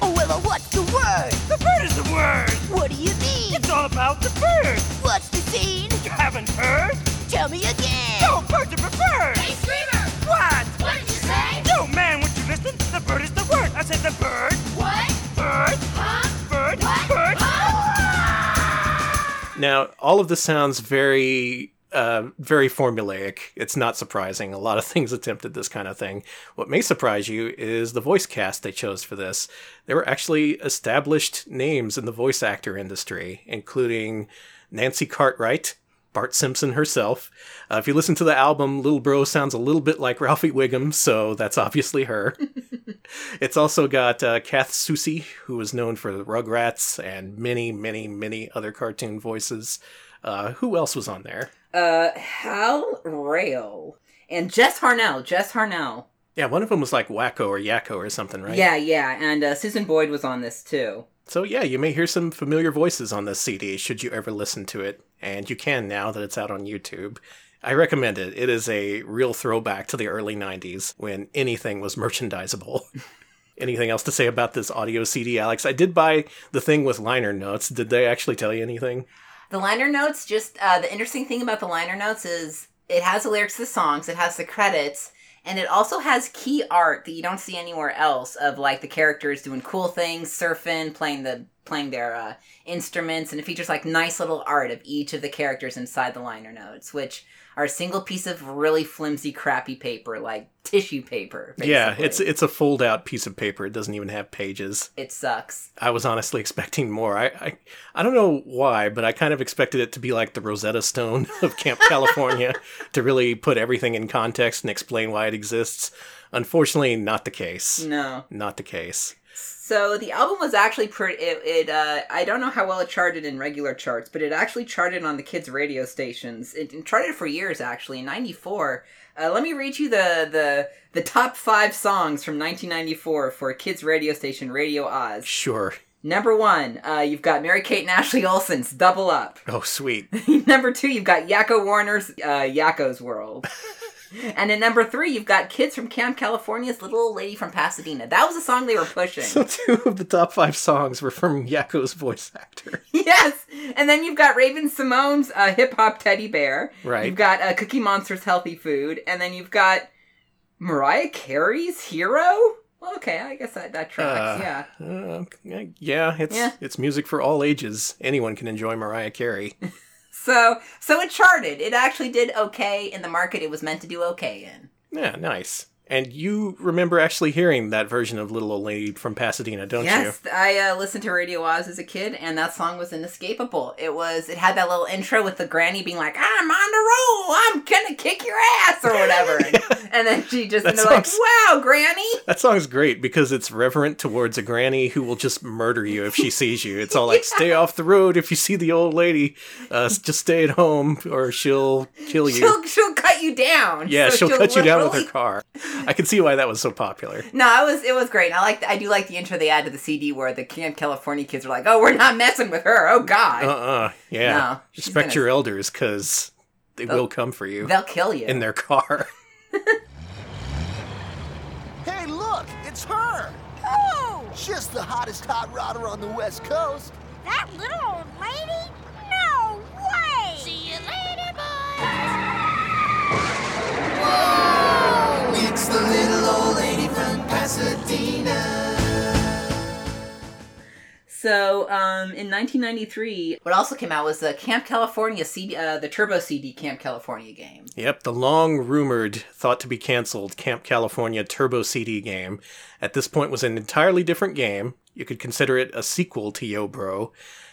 Oh, well, what's the word? The bird is the word. What do you mean? It's all about the bird. What's the scene? You haven't heard? Tell me again. No, birds are preferred. Hey, Screamer! What? What did you say? No, man, would you listen? The bird is the word. I said the bird, What? bird, Huh? bird, What? bird. Now, all of this sounds very, uh, very formulaic. It's not surprising. A lot of things attempted this kind of thing. What may surprise you is the voice cast they chose for this. There were actually established names in the voice actor industry, including Nancy Cartwright, Bart Simpson herself. Uh, if you listen to the album, Little Bro sounds a little bit like Ralphie Wiggum, so that's obviously her. It's also got uh, Kath Soucie, who is known for the Rugrats and many, many, many other cartoon voices. Uh, who else was on there? Uh, Hal Rayle and Jess Harnell. Jess Harnell. Yeah, one of them was like Wakko or Yakko or something, right? Yeah, yeah, and uh, Susan Boyd was on this too. So yeah, you may hear some familiar voices on this CD should you ever listen to it, and you can now that it's out on YouTube. I recommend it. It is a real throwback to the early 90s when anything was merchandisable. anything else to say about this audio CD, Alex? I did buy the thing with liner notes. Did they actually tell you anything? The liner notes, just uh, the interesting thing about the liner notes is it has the lyrics to the songs, it has the credits, And it also has key art that you don't see anywhere else of like the characters doing cool things, surfing, playing the playing their uh, instruments, and it features like nice little art of each of the characters inside the liner notes, which are a single piece of really flimsy, crappy paper, like tissue paper. Yeah, it's it's a fold out piece of paper. It doesn't even have pages. it sucks. I was honestly expecting more. I, I I don't know why, but I kind of expected it to be like the Rosetta Stone of Camp California to really put everything in context and explain why it exists. Unfortunately, not the case. No. Not the case. So the album was actually pretty. It, it uh, I don't know how well it charted in regular charts, but it actually charted on the kids' radio stations. It, it charted for years actually. In '94, uh, let me read you the the the top five songs from 1994 for a kids' radio station, Radio Oz. Sure. Number one, uh, you've got Mary Kate and Ashley Olsen's "Double Up." Oh, sweet. number two, you've got Yakko Warner's uh, Yakko's World. and in number three, you've got Kids from Camp California's Little Old Lady from Pasadena. That was a song they were pushing. So two of the top five songs were from Yakko's voice actor. yes, and then you've got Raven-Symoné's uh, hip hop teddy bear. Right. You've got uh, Cookie Monster's healthy food, and then you've got Mariah Carey's hero. Well, okay, I guess that that tracks. Uh, yeah. Uh, yeah, it's Yeah. it's music for all ages. Anyone can enjoy Mariah Carey. So so it charted. It actually did okay in the market it was meant to do okay in. yeah, nice. And you remember actually hearing that version of Little Old Lady from Pasadena, don't you? yes, I uh, listened to Radio Oz as a kid, and that song was inescapable. It was. It had that little intro with the granny being like, "I'm on the roll. I'm gonna kick your ass" or whatever, and, and then she just and they're like, "Wow, granny." That song's great because it's reverent towards a granny who will just murder you if she sees you. It's all like, stay off the road if you see the old lady. Uh, just stay at home or she'll kill you. She'll she'll cut you down. yeah, So she'll, cut you down with her car. I can see why that was so popular. No, it was it was great. I like I do like the intro they add to the CD where the Camp California kids are like, "Oh, we're not messing with her. Oh God, Uh-uh. Yeah. No, Respect gonna- your elders because they will come for you they'll kill you." in their car. Hey, look, it's her. Oh, Just the hottest hot rodder on the West Coast. that little old lady? No way! See you later, boys! It's the little old lady from Pasadena. So, um, in 1993, what also came out was the Camp California CD, uh, the Turbo CD Camp California game. Yep, the long rumored, thought to be canceled Camp California Turbo CD game at this point was an entirely different game. You could consider it a sequel to Yo Bro,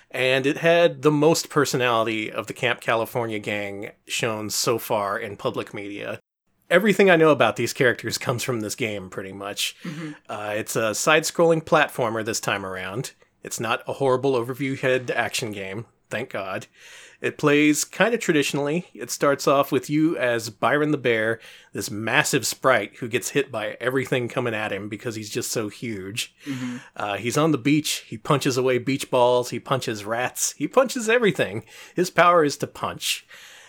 and it had the most personality of the Camp California gang shown so far in public media. Everything I know about these characters comes from this game, pretty much. Uh, it's a side scrolling platformer this time around. It's not a horrible overview head action game, thank God. It plays kind of traditionally. It starts off with you as Byron the Bear, this massive sprite who gets hit by everything coming at him because he's just so huge. Uh, he's on the beach. He punches away beach balls. He punches rats. He punches everything. His power is to punch.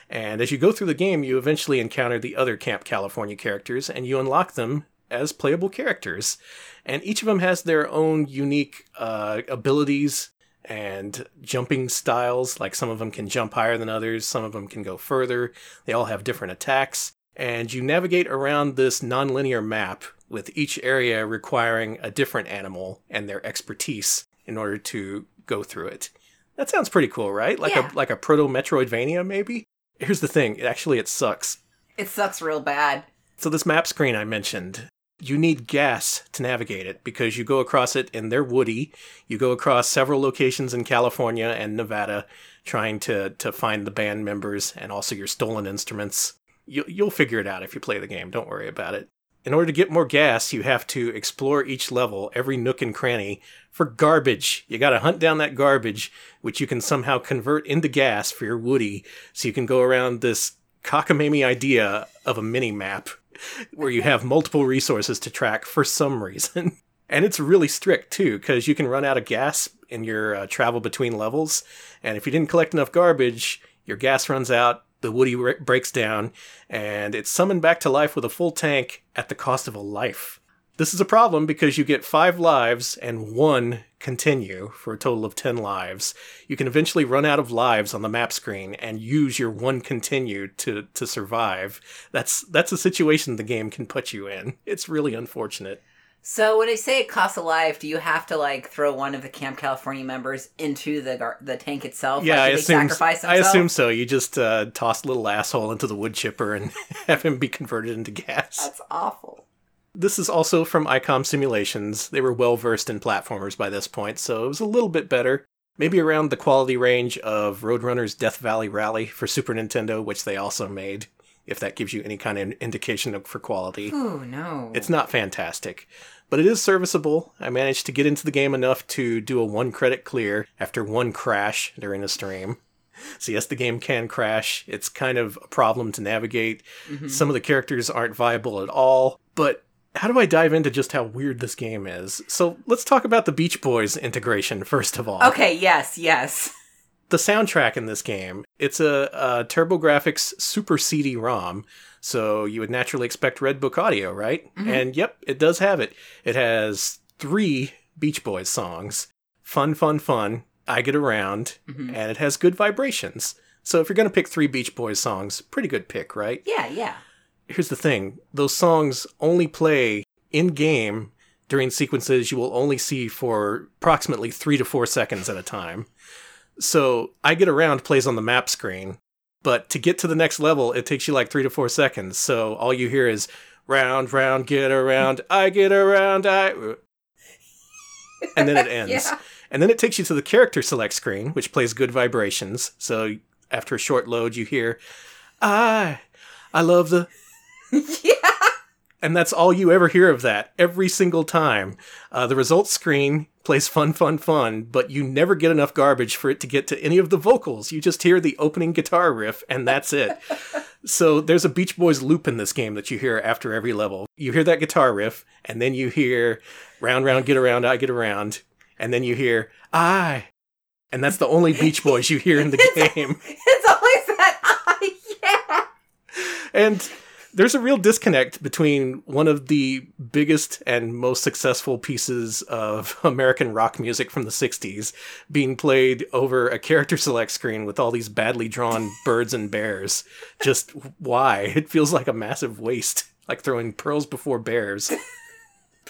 And as you go through the game, you eventually encounter the other Camp California characters, and you unlock them as playable characters. And each of them has their own unique uh, abilities and jumping styles. Like some of them can jump higher than others, some of them can go further. They all have different attacks. And you navigate around this nonlinear map with each area requiring a different animal and their expertise in order to go through it. That sounds pretty cool, right? Like Yeah. a like a proto Metroidvania, maybe. Here's the thing: actually it sucks. It sucks real bad. So this map screen I mentioned, you need gas to navigate it because you go across it and they're woody. You go across several locations in California and Nevada trying to to find the band members and also your stolen instruments. You, you'll figure it out if you play the game. Don't worry about it. In order to get more gas, you have to explore each level, every nook and cranny, for garbage. You gotta hunt down that garbage, which you can somehow convert into gas for your Woody, so you can go around this cockamamie idea of a mini map where you have multiple resources to track for some reason. And it's really strict too, because you can run out of gas in your uh, travel between levels. And if you didn't collect enough garbage, your gas runs out, the Woody re- breaks down, and it's summoned back to life with a full tank at the cost of a life. This is a problem because you get five lives and one continue for a total of 10 lives. You can eventually run out of lives on the map screen and use your one continue to, to survive. That's, that's a situation the game can put you in. It's really unfortunate. So when I say it costs a life, do you have to like throw one of the Camp California members into the gar- the tank itself? Yeah, like, I assume. I assume so. You just uh, toss a little asshole into the wood chipper and have him be converted into gas. That's awful. This is also from ICOM Simulations. They were well versed in platformers by this point, so it was a little bit better. Maybe around the quality range of Roadrunner's Death Valley Rally for Super Nintendo, which they also made, if that gives you any kind of indication of, for quality. Oh, no. It's not fantastic, but it is serviceable. I managed to get into the game enough to do a one credit clear after one crash during a stream. So, yes, the game can crash. It's kind of a problem to navigate. Mm-hmm. Some of the characters aren't viable at all, but how do I dive into just how weird this game is? So, let's talk about the Beach Boys integration first of all Okay, yes, yes. the soundtrack in this game it's a, a turbografx super cd rom so you would naturally expect red book audio right? Mm-hmm. And yep it does have it. It has three beach boys songs. Fun fun fun. I get around. Mm-hmm. And it has good vibrations. So if you're going to pick three beach boys songs pretty good pick right? Yeah, yeah. here's the thing. Those songs only play in game during sequences you will only see for approximately three to four seconds at a time. So i get around plays on the map screen but to get to the next level it takes you like three to four seconds so all you hear is round round get around i get around i and then it ends Yeah. and then it takes you to the character select screen which plays good vibrations so after a short load you hear i i love the yeah. And that's all you ever hear of that every single time. Uh, the results screen plays fun, fun, fun, but you never get enough garbage for it to get to any of the vocals. You just hear the opening guitar riff, and that's it. so there's a Beach Boys loop in this game that you hear after every level. You hear that guitar riff, and then you hear round, round, get around, I get around, and then you hear I. And that's the only Beach Boys you hear in the game. It's always that I, yeah. And there's a real disconnect between one of the biggest and most successful pieces of American rock music from the 60s being played over a character select screen with all these badly drawn birds and bears. Just why? It feels like a massive waste, like throwing pearls before bears.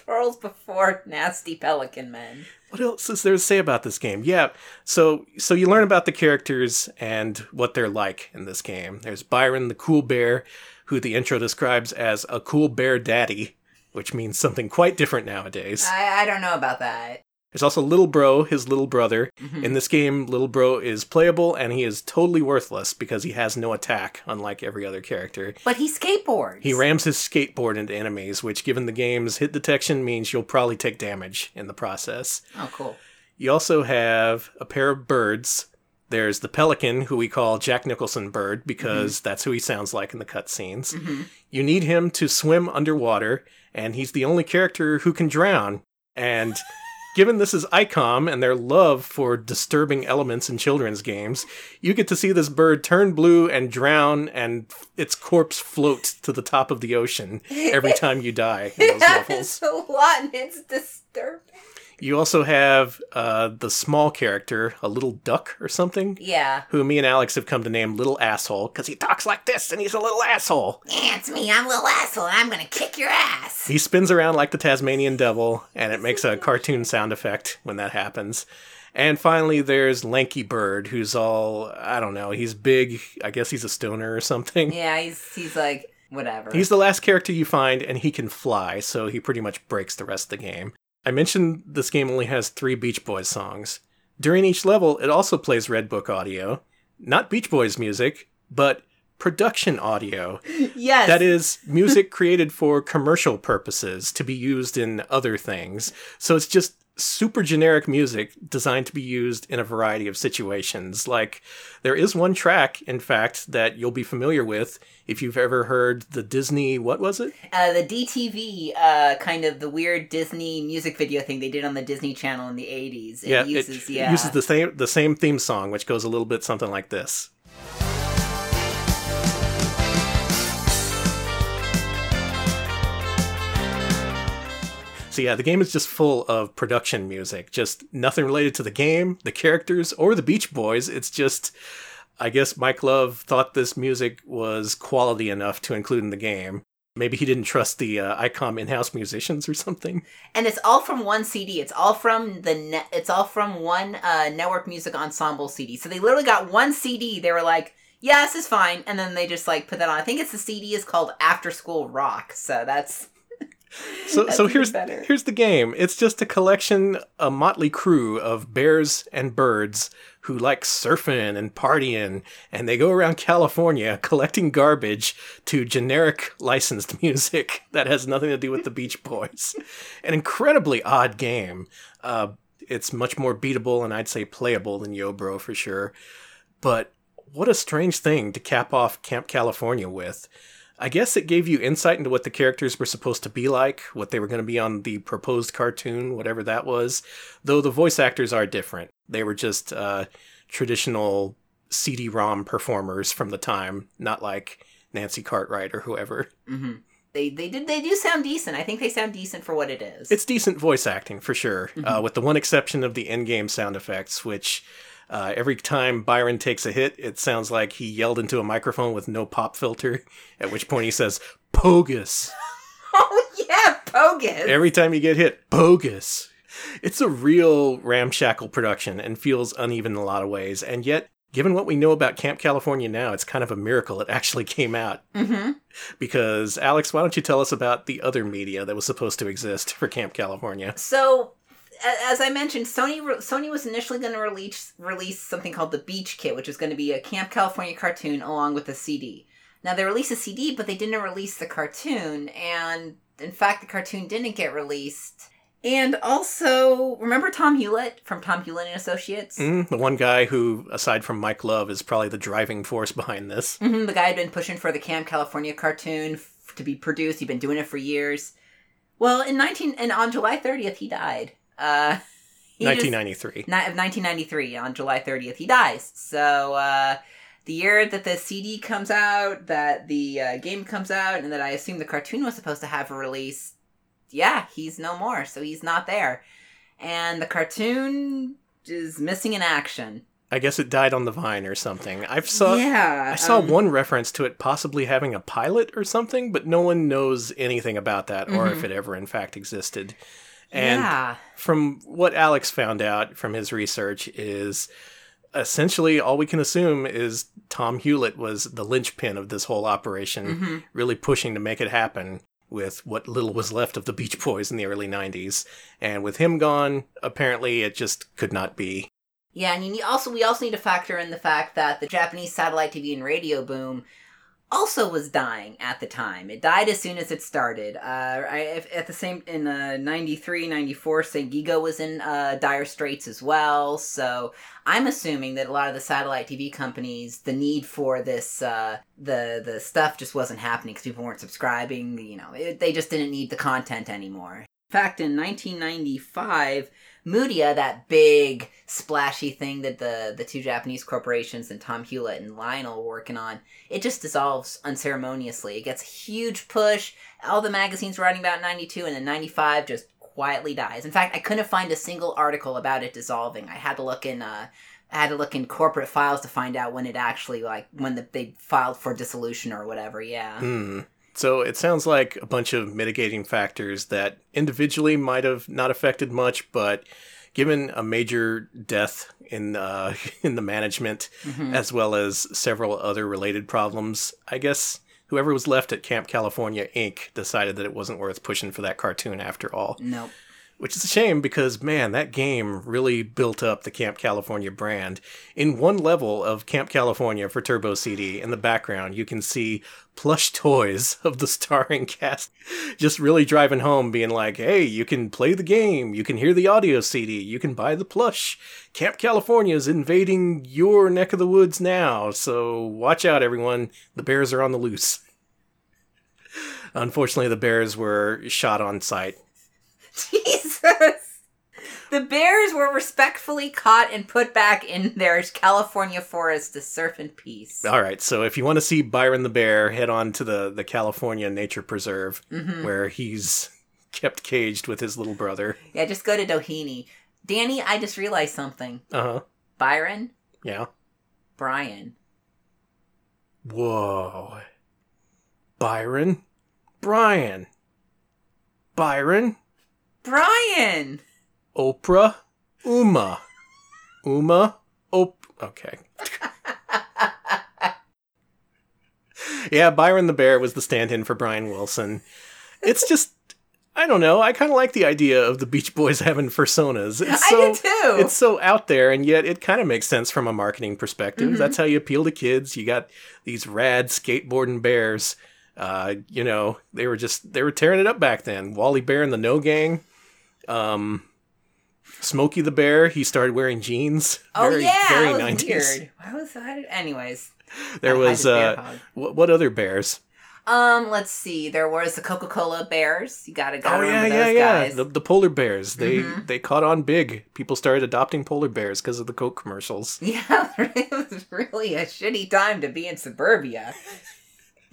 Pearls before nasty pelican men. What else is there to say about this game? Yeah, so so you learn about the characters and what they're like in this game. There's Byron the cool bear, who the intro describes as a cool bear daddy, which means something quite different nowadays. I, I don't know about that. There's also Little Bro, his little brother. Mm-hmm. In this game, Little Bro is playable and he is totally worthless because he has no attack, unlike every other character. But he skateboards. He rams his skateboard into enemies, which, given the game's hit detection, means you'll probably take damage in the process. Oh, cool. You also have a pair of birds. There's the pelican, who we call Jack Nicholson Bird mm-hmm. because that's who he sounds like in the cutscenes. Mm-hmm. You need him to swim underwater, and he's the only character who can drown. And given this is ICOM and their love for disturbing elements in children's games, you get to see this bird turn blue and drown, and its corpse float to the top of the ocean every time you die in those levels. It's a lot and it's disturbing. You also have uh, the small character, a little duck or something, Yeah. who me and Alex have come to name Little Asshole because he talks like this and he's a little asshole. Yeah, it's me. I'm a little asshole. I'm gonna kick your ass. He spins around like the Tasmanian devil and it makes a cartoon sound effect when that happens. And finally, there's Lanky Bird, who's all, I don't know, he's big. I guess he's a stoner or something. Yeah, he's he's like whatever. He's the last character you find, and he can fly, so he pretty much breaks the rest of the game. I mentioned this game only has three Beach Boys songs. During each level, it also plays Red Book audio. Not Beach Boys music, but production audio. yes. That is music created for commercial purposes to be used in other things. So it's just super generic music designed to be used in a variety of situations. Like, there is one track, in fact, that you'll be familiar with if you've ever heard the Disney, what was it? uh, the DTV, uh, kind of the weird Disney music video thing they did on the Disney Channel in the '80s. It yeah, uses it yeah. uses the same the same theme song, which goes a little bit something like this. So yeah, the game is just full of production music, just nothing related to the game, the characters, or the Beach Boys. It's just, I guess Mike Love thought this music was quality enough to include in the game. Maybe he didn't trust the uh, ICOM in-house musicians or something. and it's all from one CD. It's all from the net. It's all from one uh, network music ensemble CD. So they literally got one CD. They were like, "Yeah, this is fine," and then they just like put that on. I think it's the CD is called After School Rock. So that's So, so here's better. here's the game. It's just a collection, a motley crew of bears and birds who like surfing and partying, and they go around California collecting garbage to generic licensed music that has nothing to do with the Beach Boys. An incredibly odd game. Uh, it's much more beatable and I'd say playable than Yobro for sure. But what a strange thing to cap off Camp California with. I guess it gave you insight into what the characters were supposed to be like, what they were going to be on the proposed cartoon, whatever that was. Though the voice actors are different. They were just uh, traditional CD-ROM performers from the time, not like Nancy Cartwright or whoever. hmm they they did they do sound decent. I think they sound decent for what it is. It's decent voice acting for sure, uh, with the one exception of the in-game sound effects, which uh, every time Byron takes a hit, it sounds like he yelled into a microphone with no pop filter. At which point he says "bogus." oh yeah, bogus. Every time you get hit, bogus. It's a real ramshackle production and feels uneven in a lot of ways, and yet. Given what we know about Camp California now, it's kind of a miracle it actually came out. hmm Because, Alex, why don't you tell us about the other media that was supposed to exist for Camp California? So, as I mentioned, Sony Sony was initially going to release release something called the Beach Kit, which was going to be a Camp California cartoon along with a CD. Now they released a CD, but they didn't release the cartoon, and in fact, the cartoon didn't get released. And also, remember Tom Hulett from Tom Hulett and Associates? Mm, the one guy who, aside from Mike Love, is probably the driving force behind this. hmm the guy had been pushing for the Camp California cartoon f- to be produced. He'd been doing it for years. Well, in nineteen and on July thirtieth, he died. Uh, he just- 1993. Of 1993 on July 30th he dies. So uh, the year that the CD comes out, that the uh, game comes out, and that I assume the cartoon was supposed to have a release, yeah, he's no more. So he's not there, and the cartoon is missing in action. I guess it died on the vine or something. I've saw yeah, I saw um, one reference to it possibly having a pilot or something, but no one knows anything about that or if it ever in fact existed. And yeah, from what Alex found out from his research is essentially all we can assume is Tom Hulett was the linchpin of this whole operation, Mm-hmm. really pushing to make it happen with what little was left of the Beach Boys in the early 90s. And with him gone, apparently it just could not be. Yeah, and you need, also we also need to factor in the fact that the Japanese satellite TV and radio boom also was dying at the time. It died as soon as it started. Uh, I, at the same in uh, 93, 94, St. GIGA was in uh, dire straits as well. So I'm assuming that a lot of the satellite TV companies, the need for this, uh, the the stuff just wasn't happening because people weren't subscribing. You know, it, they just didn't need the content anymore. In fact, in 1995, Moodia, that big splashy thing that the the two Japanese corporations and Tom Hulett and Lionel were working on, it just dissolves unceremoniously. It gets a huge push. All the magazines writing about 92 and then 95 just quietly dies. In fact, I couldn't find a single article about it dissolving. I had to look in uh I had to look in corporate files to find out when it actually like when the, they filed for dissolution or whatever. Yeah. Hmm. So it sounds like a bunch of mitigating factors that individually might have not affected much, but given a major death in uh, in the management, Mhm. as well as several other related problems, I guess whoever was left at Camp California Inc. decided that it wasn't worth pushing for that cartoon after all. Nope. Which is a shame because, man, that game really built up the Camp California brand. In one level of Camp California for Turbo CD, in the background, you can see plush toys of the starring cast just really driving home, being like, hey, you can play the game, you can hear the audio CD, you can buy the plush. Camp California is invading your neck of the woods now, so watch out, everyone. The bears are on the loose. Unfortunately, the bears were shot on sight. The bears were respectfully caught and put back in their California forest to surf in peace. All right, so if you want to see Byron the bear, head on to the the California Nature Preserve, Mm-hmm. where he's kept caged with his little brother. Yeah, just go to Doheny. Danny, I just realized something. Uh huh. Byron, Yeah. Brian. Whoa. Byron? Brian. Byron? Brian! Oprah? Uma. Uma? Op. Okay. yeah, Byron the Bear was the stand in for Brian Wilson. It's just. I don't know. I kind of like the idea of the Beach Boys having personas. It's I so, do too. It's so out there, and yet it kind of makes sense from a marketing perspective. Mm-hmm. That's how you appeal to kids. You got these rad skateboarding bears. Uh, you know, they were just they were tearing it up back then. Wally Bear and the No Gang. Um, Smokey the Bear. He started wearing jeans. oh very, yeah, very 90s. weird. Why was that? Anyways, There I- was uh, what, what other bears? um, let's see. There was the Coca Cola Bears. You gotta go Oh yeah, yeah, yeah. guys. The, the polar bears. They Mhm. they caught on big. People started adopting polar bears because of the Coke commercials. Yeah, it was really a shitty time to be in suburbia.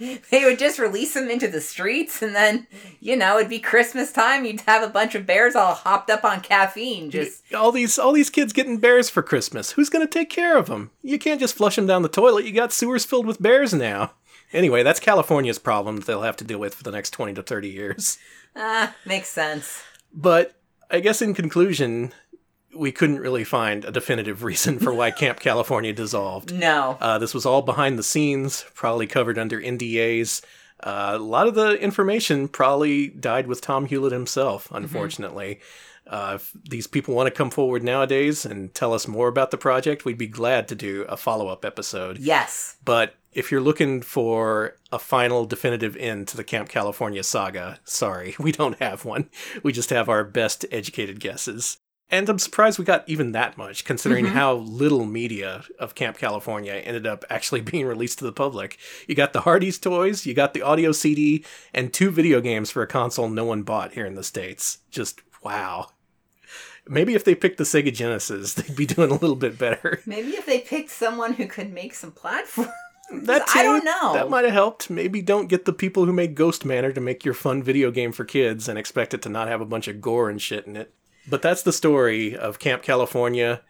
they would just release them into the streets, and then, you know, it'd be Christmas time. You'd have a bunch of bears all hopped up on caffeine. Just all these all these kids getting bears for Christmas. Who's gonna take care of them? You can't just flush them down the toilet. You got sewers filled with bears now. Anyway, that's California's problem that they'll have to deal with for the next twenty to thirty years. ah, makes sense. But I guess in conclusion, we couldn't really find a definitive reason for why Camp California dissolved. No. Uh, this was all behind the scenes, probably covered under NDAs. Uh, a lot of the information probably died with Tom Hulett himself, unfortunately. Uh, if these people want to come forward nowadays and tell us more about the project, we'd be glad to do a follow up episode. Yes. But if you're looking for a final definitive end to the Camp California saga, sorry, we don't have one. We just have our best educated guesses. And I'm surprised we got even that much, considering mm-hmm. how little media of Camp California ended up actually being released to the public. You got the Hardee's toys, you got the audio CD, and two video games for a console no one bought here in the States. Just wow. Maybe if they picked the Sega Genesis, they'd be doing a little bit better. Maybe if they picked someone who could make some platforms. That I too, don't know. That might have helped. Maybe don't get the people who made Ghost Manor to make your fun video game for kids and expect it to not have a bunch of gore and shit in it. But that's the story of Camp California.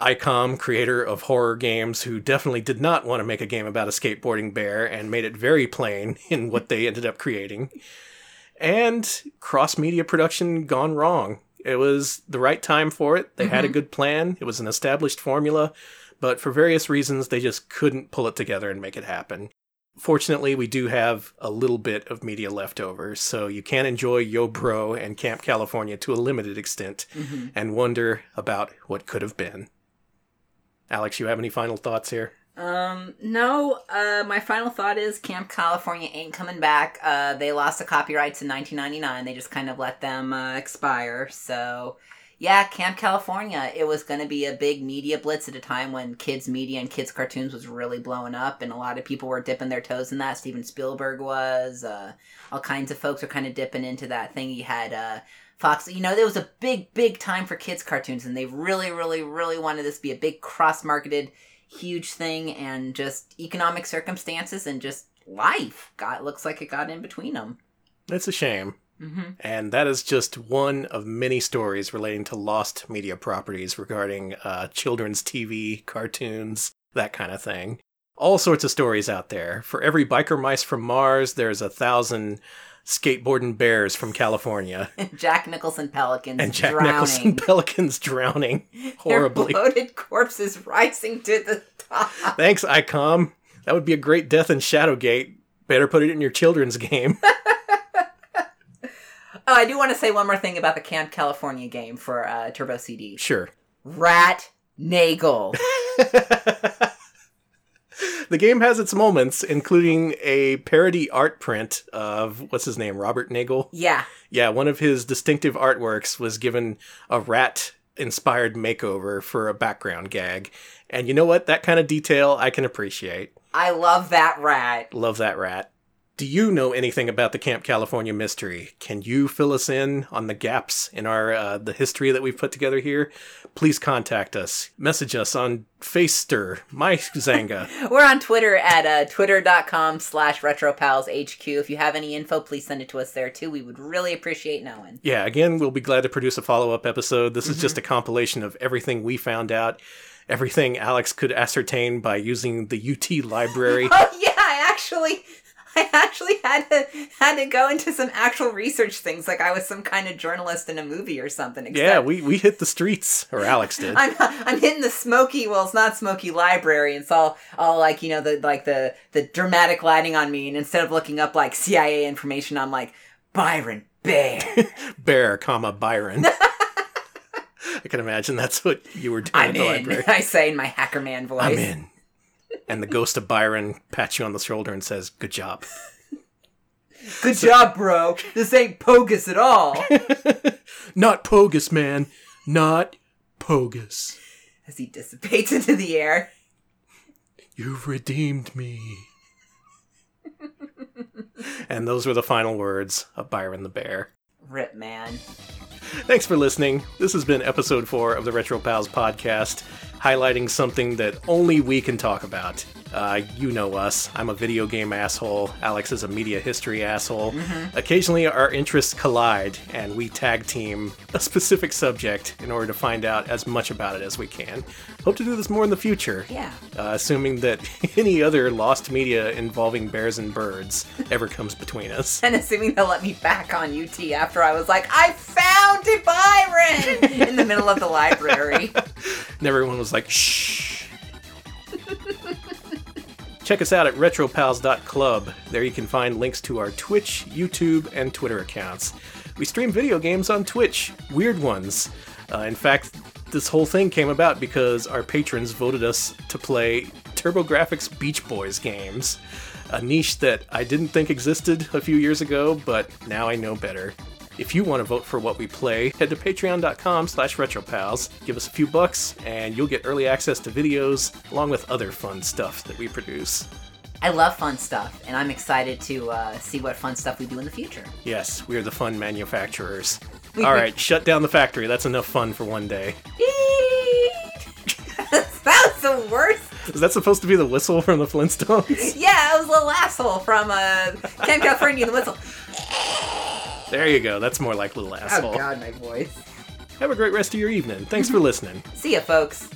ICOM, creator of horror games, who definitely did not want to make a game about a skateboarding bear and made it very plain in what they ended up creating. And cross media production gone wrong. It was the right time for it. They had a mm-hmm. good plan. It was an established formula, but for various reasons, they just couldn't pull it together and make it happen. Fortunately, we do have a little bit of media left over, so you can enjoy Yo Bro and Camp California to a limited extent and wonder about what could have been. Alex, you have any final thoughts here? Um, no, uh, my final thought is Camp California ain't coming back. Uh, they lost the copyrights in 1999. They just kind of let them uh, expire. So, yeah, Camp California, it was going to be a big media blitz at a time when kids' media and kids' cartoons was really blowing up, and a lot of people were dipping their toes in that. Steven Spielberg was. Uh, all kinds of folks were kind of dipping into that thing. You had, uh, Fox, you know, there was a big, big time for kids' cartoons, and they really, really, really wanted this to be a big cross marketed huge thing and just economic circumstances and just life got looks like it got in between them It's a shame. Mm-hmm. And that is just one of many stories relating to lost media properties regarding uh, children's TV, cartoons, that kind of thing. All sorts of stories out there. For every biker mice from Mars, there's a thousand skateboarding bears from California. jack nicholson pelicans And Jack drowning Nicholson pelicans drowning horribly. their bloated corpses rising to the top Thanks, ICOM. That would be a great death in Shadowgate. Better put it in your children's game. Oh i do want to say one more thing about the camp california game for uh, turbo cd sure. rat nagel The game has its moments, including a parody art print of what's his name, Robert Nagel. yeah Yeah, one of his distinctive artworks was given a rat inspired makeover for a background gag. And you know what? That kind of detail I can appreciate. i love that rat Love that rat. Do you know anything about the Camp California mystery? Can you fill us in on the gaps in our uh, the history that we've put together here? Please contact us. Message us on Facer, my Zanga. We're on Twitter at uh, twitter.com slash retropalshq. If you have any info, please send it to us there too. We would really appreciate knowing. yeah, again, we'll be glad to produce a follow up episode. This is just a compilation of everything we found out, everything Alex could ascertain by using the UT library. Oh yeah, I actually I actually had to had to go into some actual research things like I was some kind of journalist in a movie or something. Yeah, we, we hit the streets, or Alex did. I'm I'm hitting the smoky well it's not smoky library and it's all all like you know the like the the dramatic lighting on me and instead of looking up like CIA information I'm like Byron Bear. Bear, comma, Byron. I can imagine that's what you were doing I'm in the in. library. I say in my hacker man voice. I'm in. And the ghost of Byron pats you on the shoulder and says, Good job. Good job, bro. This ain't Pogus at all. Not Pogus, man. Not Pogus. As he dissipates into the air. You've redeemed me. and those were the final words of Byron the Bear. Rip man. Thanks for listening. This has been episode four of the Retro Pals podcast, highlighting something that only we can talk about. Uh, you know us. I'm a video game asshole. Alex is a media history asshole. Occasionally, our interests collide, and we tag team a specific subject in order to find out as much about it as we can. Hope to do this more in the future. Yeah. Uh, assuming that any other lost media involving bears and birds ever comes between us. And assuming they'll let me back on UT after I was like, I found it, Byron! in the middle of the library. And everyone was like, shh. Check us out at retropals.club. There you can find links to our Twitch, YouTube, and Twitter accounts. We stream video games on Twitch, weird ones. Uh, in fact, this whole thing came about because our patrons voted us to play TurboGrafx Beach Boys games, a niche that I didn't think existed a few years ago, but now I know better. If you want to vote for what we play, head to patreon.com slash retropals, give us a few bucks, and you'll get early access to videos, along with other fun stuff that we produce. I love fun stuff, and I'm excited to uh, see what fun stuff we do in the future. Yes, we are the fun manufacturers. Alright, shut down the factory. That's enough fun for one day. that was the worst. Is that supposed to be the whistle from the Flintstones? Yeah, it was a little asshole from uh, Camp California, the whistle. There you go. That's more like little oh, asshole. Oh, God, my voice. Have a great rest of your evening. Thanks for listening. See ya, folks.